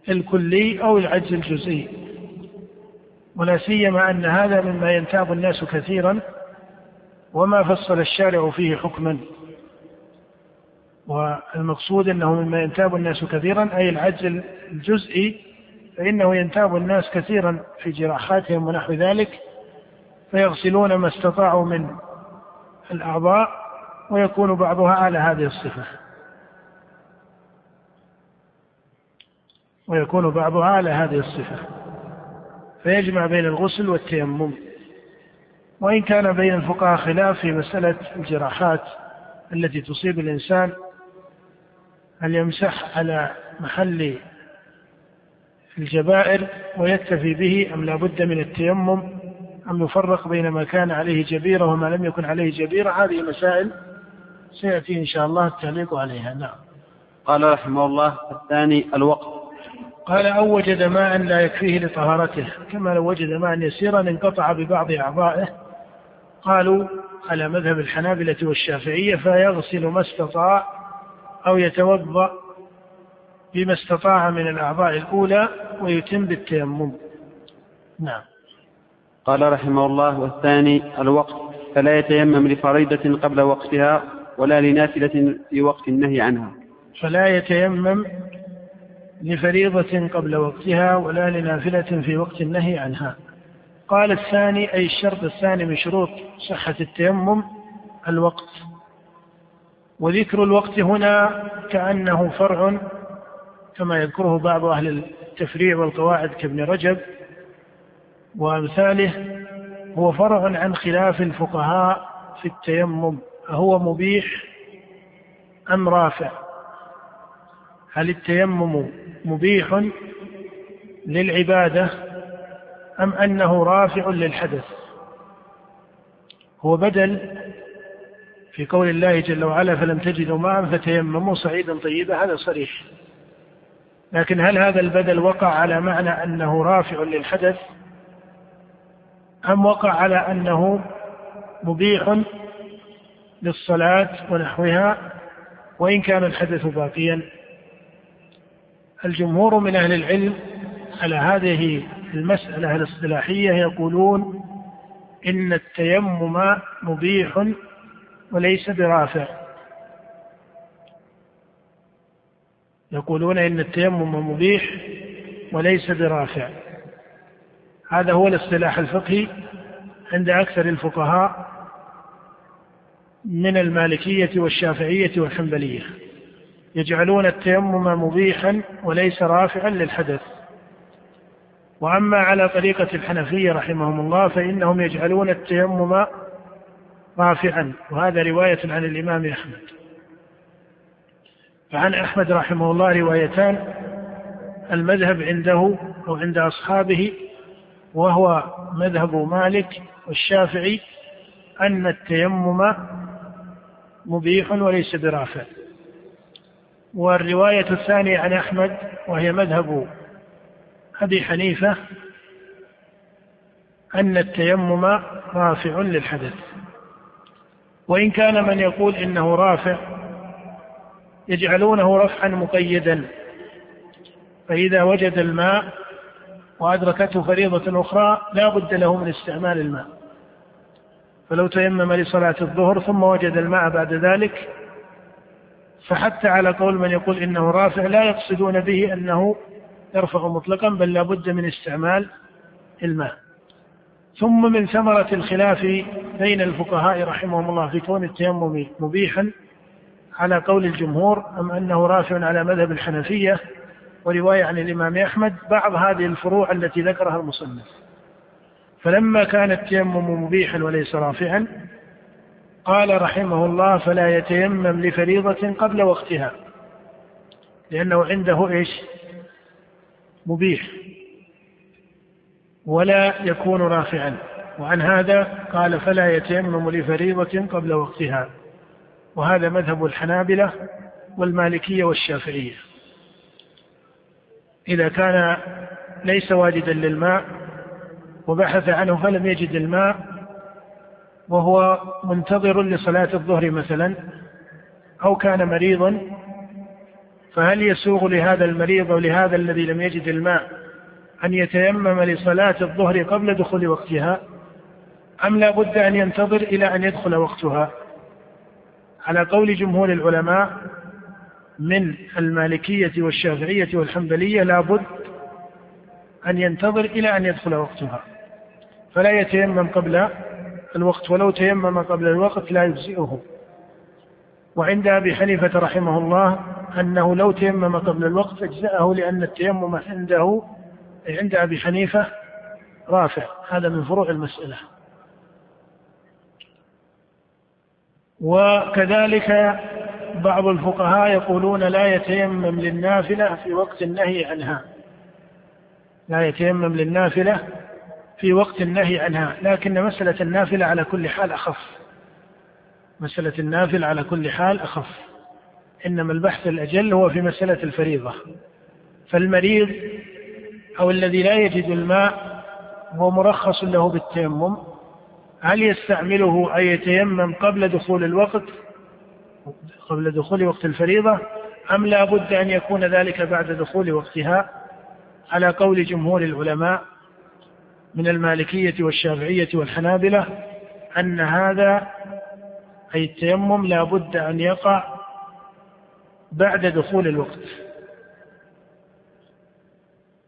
Speaker 1: الكلي أو العجز الجزئي. ولا سيما أن هذا مما ينتاب الناس كثيرا وما فصل الشارع فيه حكما. والمقصود أنه مما ينتاب الناس كثيرا أي العجز الجزئي فإنه ينتاب الناس كثيرا في جراحاتهم ونحو ذلك فيغسلون ما استطاعوا من الأعضاء ويكون بعضها على هذه الصفة. ويكون بعضها على هذه الصفة. فيجمع بين الغسل والتيمم. وإن كان بين الفقهاء خلاف في مسألة الجراحات التي تصيب الإنسان هل يمسح على محل الجبائر ويكتفي به أم لا بد من التيمم أم يفرق بين ما كان عليه جبيرة وما لم يكن عليه جبيرة هذه مسائل سيأتي إن شاء الله التعليق عليها. نعم.
Speaker 2: قال رحمه الله الثاني الوقت.
Speaker 1: قال أو وجد ماء لا يكفيه لطهارته كما لو وجد ماء يسيرا انقطع ببعض أعضائه قالوا على مذهب الحنابلة والشافعية فيغسل ما استطاع أو يتوضأ بما استطاع من الأعضاء الأولى ويتم بالتيمم. نعم.
Speaker 2: قال رحمه الله والثاني الوقت فلا يتيمم لفريضة قبل وقتها ولا لنافلة في وقت النهي عنها.
Speaker 1: فلا يتيمم لفريضة قبل وقتها ولا لنافلة في وقت النهي عنها. قال الثاني أي الشرط الثاني من شروط صحة التيمم الوقت. وذكر الوقت هنا كأنه فرع كما يذكره بعض أهل التفريع والقواعد كابن رجب. وأمثاله هو فرع عن خلاف الفقهاء في التيمم أهو مبيح أم رافع؟ هل التيمم مبيح للعبادة أم أنه رافع للحدث؟ هو بدل في قول الله جل وعلا فلم تجدوا ماء فتيمموا صعيدا طيبا هذا صريح. لكن هل هذا البدل وقع على معنى أنه رافع للحدث أم وقع على أنه مبيح للصلاة ونحوها وإن كان الحدث باقيا؟ الجمهور من أهل العلم على هذه المسألة الاصطلاحية يقولون إن التيمم مبيح وليس برافع. يقولون إن التيمم مبيح وليس برافع. هذا هو الاصطلاح الفقهي عند أكثر الفقهاء من المالكية والشافعية والحنبلية. يجعلون التيمم مبيحا وليس رافعا للحدث. وأما على طريقة الحنفية رحمهم الله فإنهم يجعلون التيمم رافعا وهذا رواية عن الإمام أحمد. فعن أحمد رحمه الله روايتان المذهب عنده أو عند أصحابه وهو مذهب مالك والشافعي أن التيمم مبيح وليس برافع. والرواية الثانية عن أحمد وهي مذهب أبي حنيفة أن التيمم رافع للحدث. وإن كان من يقول إنه رافع يجعلونه رفعا مقيدا. فإذا وجد الماء وأدركته فريضة أخرى لا بد له من استعمال الماء. فلو تيمم لصلاة الظهر ثم وجد الماء بعد ذلك فحتى على قول من يقول إنه رافع لا يقصدون به أنه يرفع مطلقا بل لا بد من استعمال الماء. ثم من ثمرة الخلاف بين الفقهاء رحمهم الله في كون التيمم مبيحا على قول الجمهور أم أنه رافع على مذهب الحنفية ورواية عن الإمام أحمد بعض هذه الفروع التي ذكرها المصنف. فلما كان التيمم مبيحا وليس رافعا قال رحمه الله فلا يتيمم لفريضة قبل وقتها لأنه عنده إيش؟ مبيح ولا يكون رافعا. وعن هذا قال فلا يتيمم لفريضة قبل وقتها. وهذا مذهب الحنابلة والمالكية والشافعية. إذا كان ليس واجدا للماء وبحث عنه فلم يجد الماء وهو منتظر لصلاة الظهر مثلا أو كان مريضا فهل يسوغ لهذا المريض أو لهذا الذي لم يجد الماء أن يتيمم لصلاة الظهر قبل دخول وقتها؟ أم لا بد أن ينتظر إلى أن يدخل وقتها؟ على قول جمهور العلماء من المالكية والشافعية والحنبلية لا بد أن ينتظر إلى أن يدخل وقتها فلا يتيمم قبل الوقت ولو تيمم قبل الوقت لا يجزئه. وعند أبي حنيفة رحمه الله أنه لو تيمم قبل الوقت أجزأه لأن التيمم عنده عند أبي حنيفة رافع. هذا من فروع المسألة. وكذلك بعض الفقهاء يقولون لا يتيمم للنافلة في وقت النهي عنها. لا يتيمم للنافلة في وقت النهي عنها لكن مسألة النافلة على كل حال أخف. مسألة النافلة على كل حال أخف. إنما البحث الأجل هو في مسألة الفريضة. فالمريض أو الذي لا يجد الماء هو مرخص له بالتيمم. هل يستعمله أن يتيمم قبل دخول الوقت قبل دخول وقت الفريضة أم لا بد أن يكون ذلك بعد دخول وقتها؟ على قول جمهور العلماء من المالكية والشافعية والحنابلة أن هذا أي التيمم لا بد أن يقع بعد دخول الوقت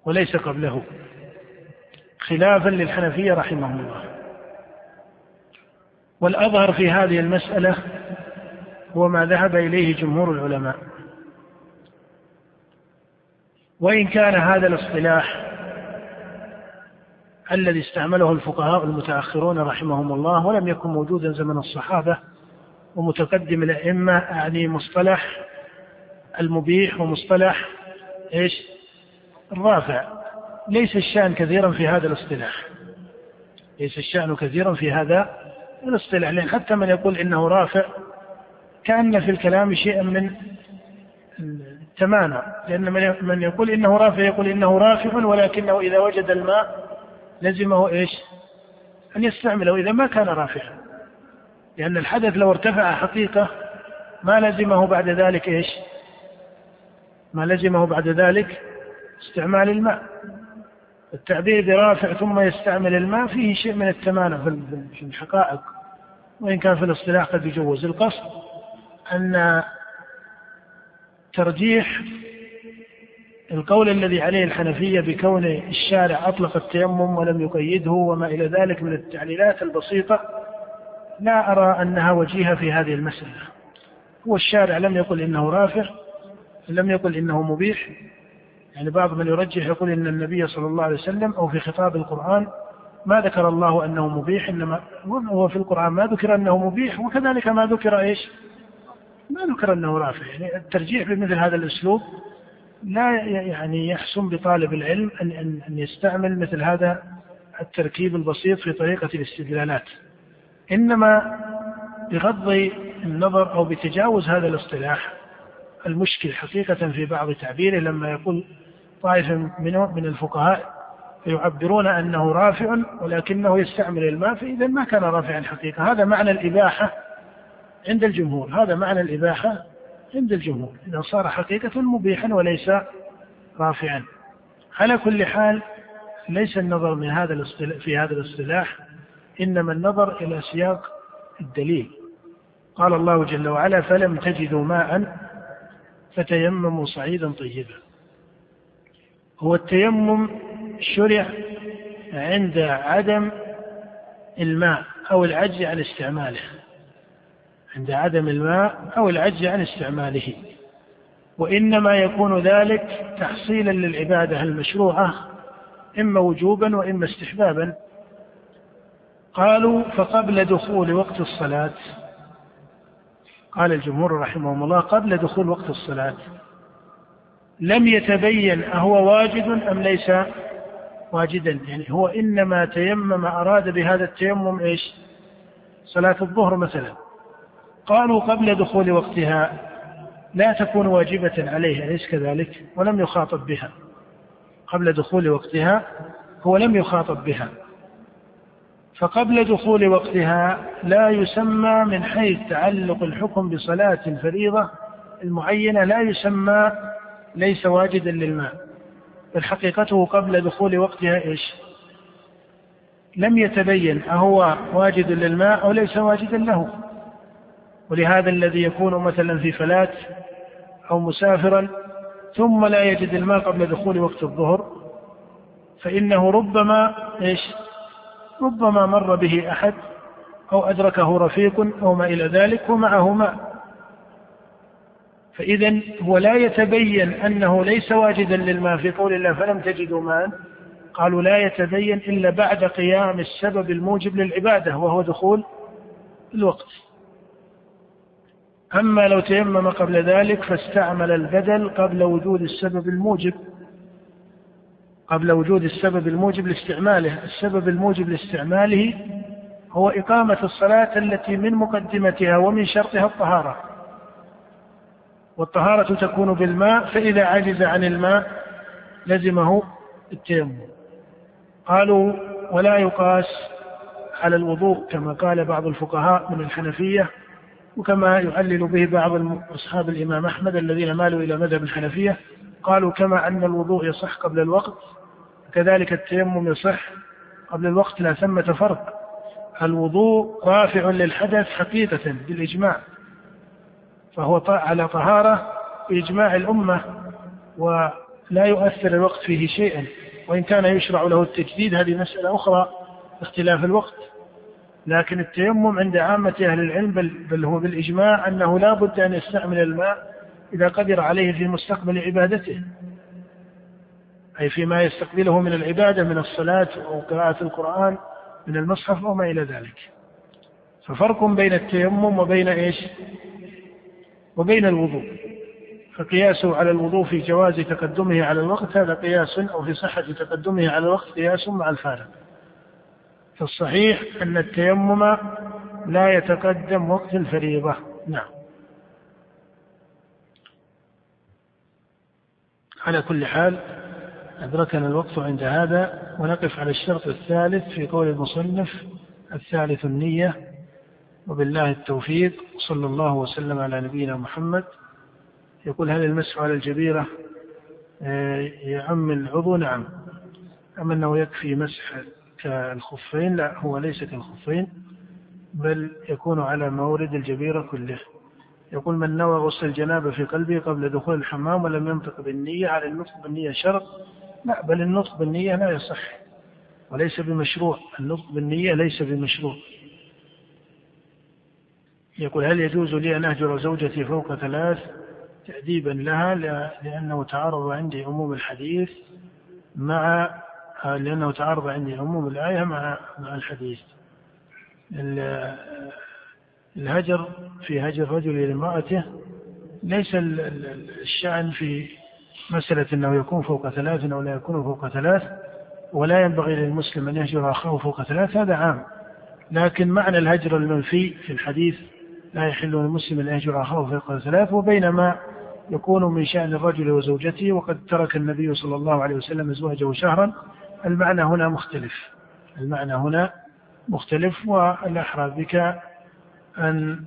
Speaker 1: وليس قبله خلافا للحنفية رحمهم الله. والأظهر في هذه المسألة هو ما ذهب إليه جمهور العلماء. وإن كان هذا الاصطلاح الذي استعمله الفقهاء المتأخرون رحمهم الله ولم يكن موجودا زمن الصحابة ومتقدم الأئمة يعني مصطلح المبيح ومصطلح إيش؟ الرافع. ليس الشأن كثيرا في هذا الاصطلاح. ليس الشأن كثيرا في هذا الاصطلاح لأن حتى من يقول إنه رافع كأن في الكلام شيئا من التمانع. لأن من يقول إنه رافع يقول إنه رافع ولكنه إذا وجد الماء لزمه إيش؟ أن يستعمله إذا ما كان رافعا. لأن الحدث لو ارتفع حقيقة ما لزمه بعد ذلك إيش؟ ما لزمه بعد ذلك استعمال الماء. التعبير برافع ثم يستعمل الماء فيه شيء من التمانع في الحقائق. وإن كان في الاصطلاح قد يجوز. القصد أن ترجيح القول الذي عليه الحنفية بكون الشارع أطلق التيمم ولم يقيده وما إلى ذلك من التعليلات البسيطة لا أرى أنها وجيهة في هذه المسألة. هو الشارع لم يقل إنه رافع لم يقل إنه مبيح. يعني بعض من يرجح يقول إن النبي صلى الله عليه وسلم أو في خطاب القرآن ما ذكر الله أنه مبيح إنما هو في القرآن ما ذكر أنه مبيح وكذلك ما ذكر إيش؟ ما ذكر أنه رافع. يعني الترجيح بمثل هذا الأسلوب لا يعني يحسن بطالب العلم أن أن أن يستعمل مثل هذا التركيب البسيط في طريقة الاستدلالات. إنما بغض النظر أو بتجاوز هذا الاصطلاح المشكل حقيقة في بعض تعبيره لما يقول طائفة من الفقهاء يعبرون أنه رافع ولكنه يستعمل الماء فإذا ما كان رافعا حقيقة. هذا معنى الإباحة عند الجمهور. هذا معنى الإباحة عند الجمهور إذا صار حقيقة مبيحا وليس رافعا. على كل حال ليس النظر من هذا في هذا الاصطلاح إنما النظر إلى سياق الدليل. قال الله جل وعلا فلم تجدوا ماء فتيمموا صعيدا طيبا. هو التيمم شرع عند عدم الماء أو العجز عن استعماله. عند عدم الماء أو العجز عن استعماله. وإنما يكون ذلك تحصيلا للعبادة المشروعة إما وجوبا وإما استحبابا. قالوا فقبل دخول وقت الصلاة قال الجمهور رحمهم الله قبل دخول وقت الصلاة لم يتبين أهو واجد أم ليس واجدا. يعني هو إنما تيمم أراد بهذا التيمم إيش؟ صلاة الظهر مثلا. قالوا قبل دخول وقتها لا تكون واجبة عليه أليس كذلك؟ ولم يخاطب بها. قبل دخول وقتها هو لم يخاطب بها. فقبل دخول وقتها لا يسمى من حيث تعلق الحكم بصلاة الفريضة المعينة لا يسمى ليس واجدا للماء. بل حقيقته قبل دخول وقتها إيش؟ لم يتبين أهو واجد للماء أو ليس واجدا له. ولهذا الذي يكون مثلا في فلاة أو مسافرا ثم لا يجد الماء قبل دخول وقت الظهر فإنه ربما إيش؟ ربما مر به أحد أو أدركه رفيق أو ما إلى ذلك ومعه ماء. فإذا هو لا يتبين أنه ليس واجدا للماء في قول الله فلم تجدوا ماء. قالوا لا يتبين إلا بعد قيام السبب الموجب للعبادة وهو دخول الوقت. أما لو تيمم قبل ذلك فاستعمل البدل قبل وجود السبب الموجب قبل وجود السبب الموجب لاستعماله. السبب الموجب لاستعماله هو إقامة الصلاة التي من مقدمتها ومن شرطها الطهارة. والطهارة تكون بالماء فإذا عجز عن الماء لزمه التيمم. قالوا ولا يقاس على الوضوء كما قال بعض الفقهاء من الحنفية. وكما يعلل به بعض أصحاب الإمام أحمد الذين مالوا إلى مذهب الحنفية قالوا كما أن الوضوء يصح قبل الوقت كذلك التيمم يصح قبل الوقت لا ثمة فرق. الوضوء رافع للحدث حقيقة بالإجماع فهو على طهارة بإجماع الأمة ولا يؤثر الوقت فيه شيئا. وإن كان يشرع له التجديد هذه مسألة أخرى اختلاف الوقت. لكن التيمم عند عامة أهل العلم بل, بل هو بالإجماع أنه لا بد أن يستعمل الماء إذا قدر عليه في مستقبل عبادته. أي فيما يستقبله من العبادة من الصلاة أو قراءة القرآن من المصحف أو ما إلى ذلك. ففرق بين التيمم وبين إيش؟ وبين الوضوء. فقياسه على الوضوء في جواز تقدمه على الوقت هذا قياس أو في صحة تقدمه على الوقت قياس مع الفارق. فالصحيح أن التيمم لا يتقدم وقت الفريضة. نعم. على كل حال أدركنا الوقت عند هذا ونقف على الشرط الثالث في قول المصنف الثالث النية. وبالله التوفيق صلى الله وسلم على نبينا محمد. يقول هل المسح على الجبيرة آه، يعم العضو؟ نعم. أما أنه يكفي مسح كالخفين لا هو ليس كالخفين بل يكون على مورد الجبيرة كله. يقول من نوى غسل الجنابة في قلبه قبل دخول الحمام ولم ينطق بالنية على النطق بالنية شرط لا بل النطق بالنية لا يصح وليس بمشروع النطق بالنية ليس بمشروع. يقول هل يجوز لي أن أهجر زوجتي فوق ثلاث تأديبا لها؟ لأنه تعارض عندي عموم الحديث مع لأنه تعارض عندي عموم الآية مع مع الحديث. الهجر في هجر رجل لامرأته ليس الشأن في مسألة أنه يكون فوق ثلاث أو لا يكون فوق ثلاث ولا ينبغي للمسلم أن يهجر أخاه فوق ثلاث هذا عام. لكن معنى الهجر المنفي في الحديث لا يحل للمسلم أن يهجر أخاه فوق ثلاث وبينما يكون من شأن الرجل وزوجته وقد ترك النبي صلى الله عليه وسلم أزواجه شهرا المعنى هنا مختلف. المعنى هنا مختلف والأحرى بك أن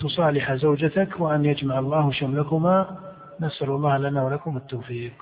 Speaker 1: تصالح زوجتك وأن يجمع الله شملكما. نسأل الله لنا ولكم التوفيق.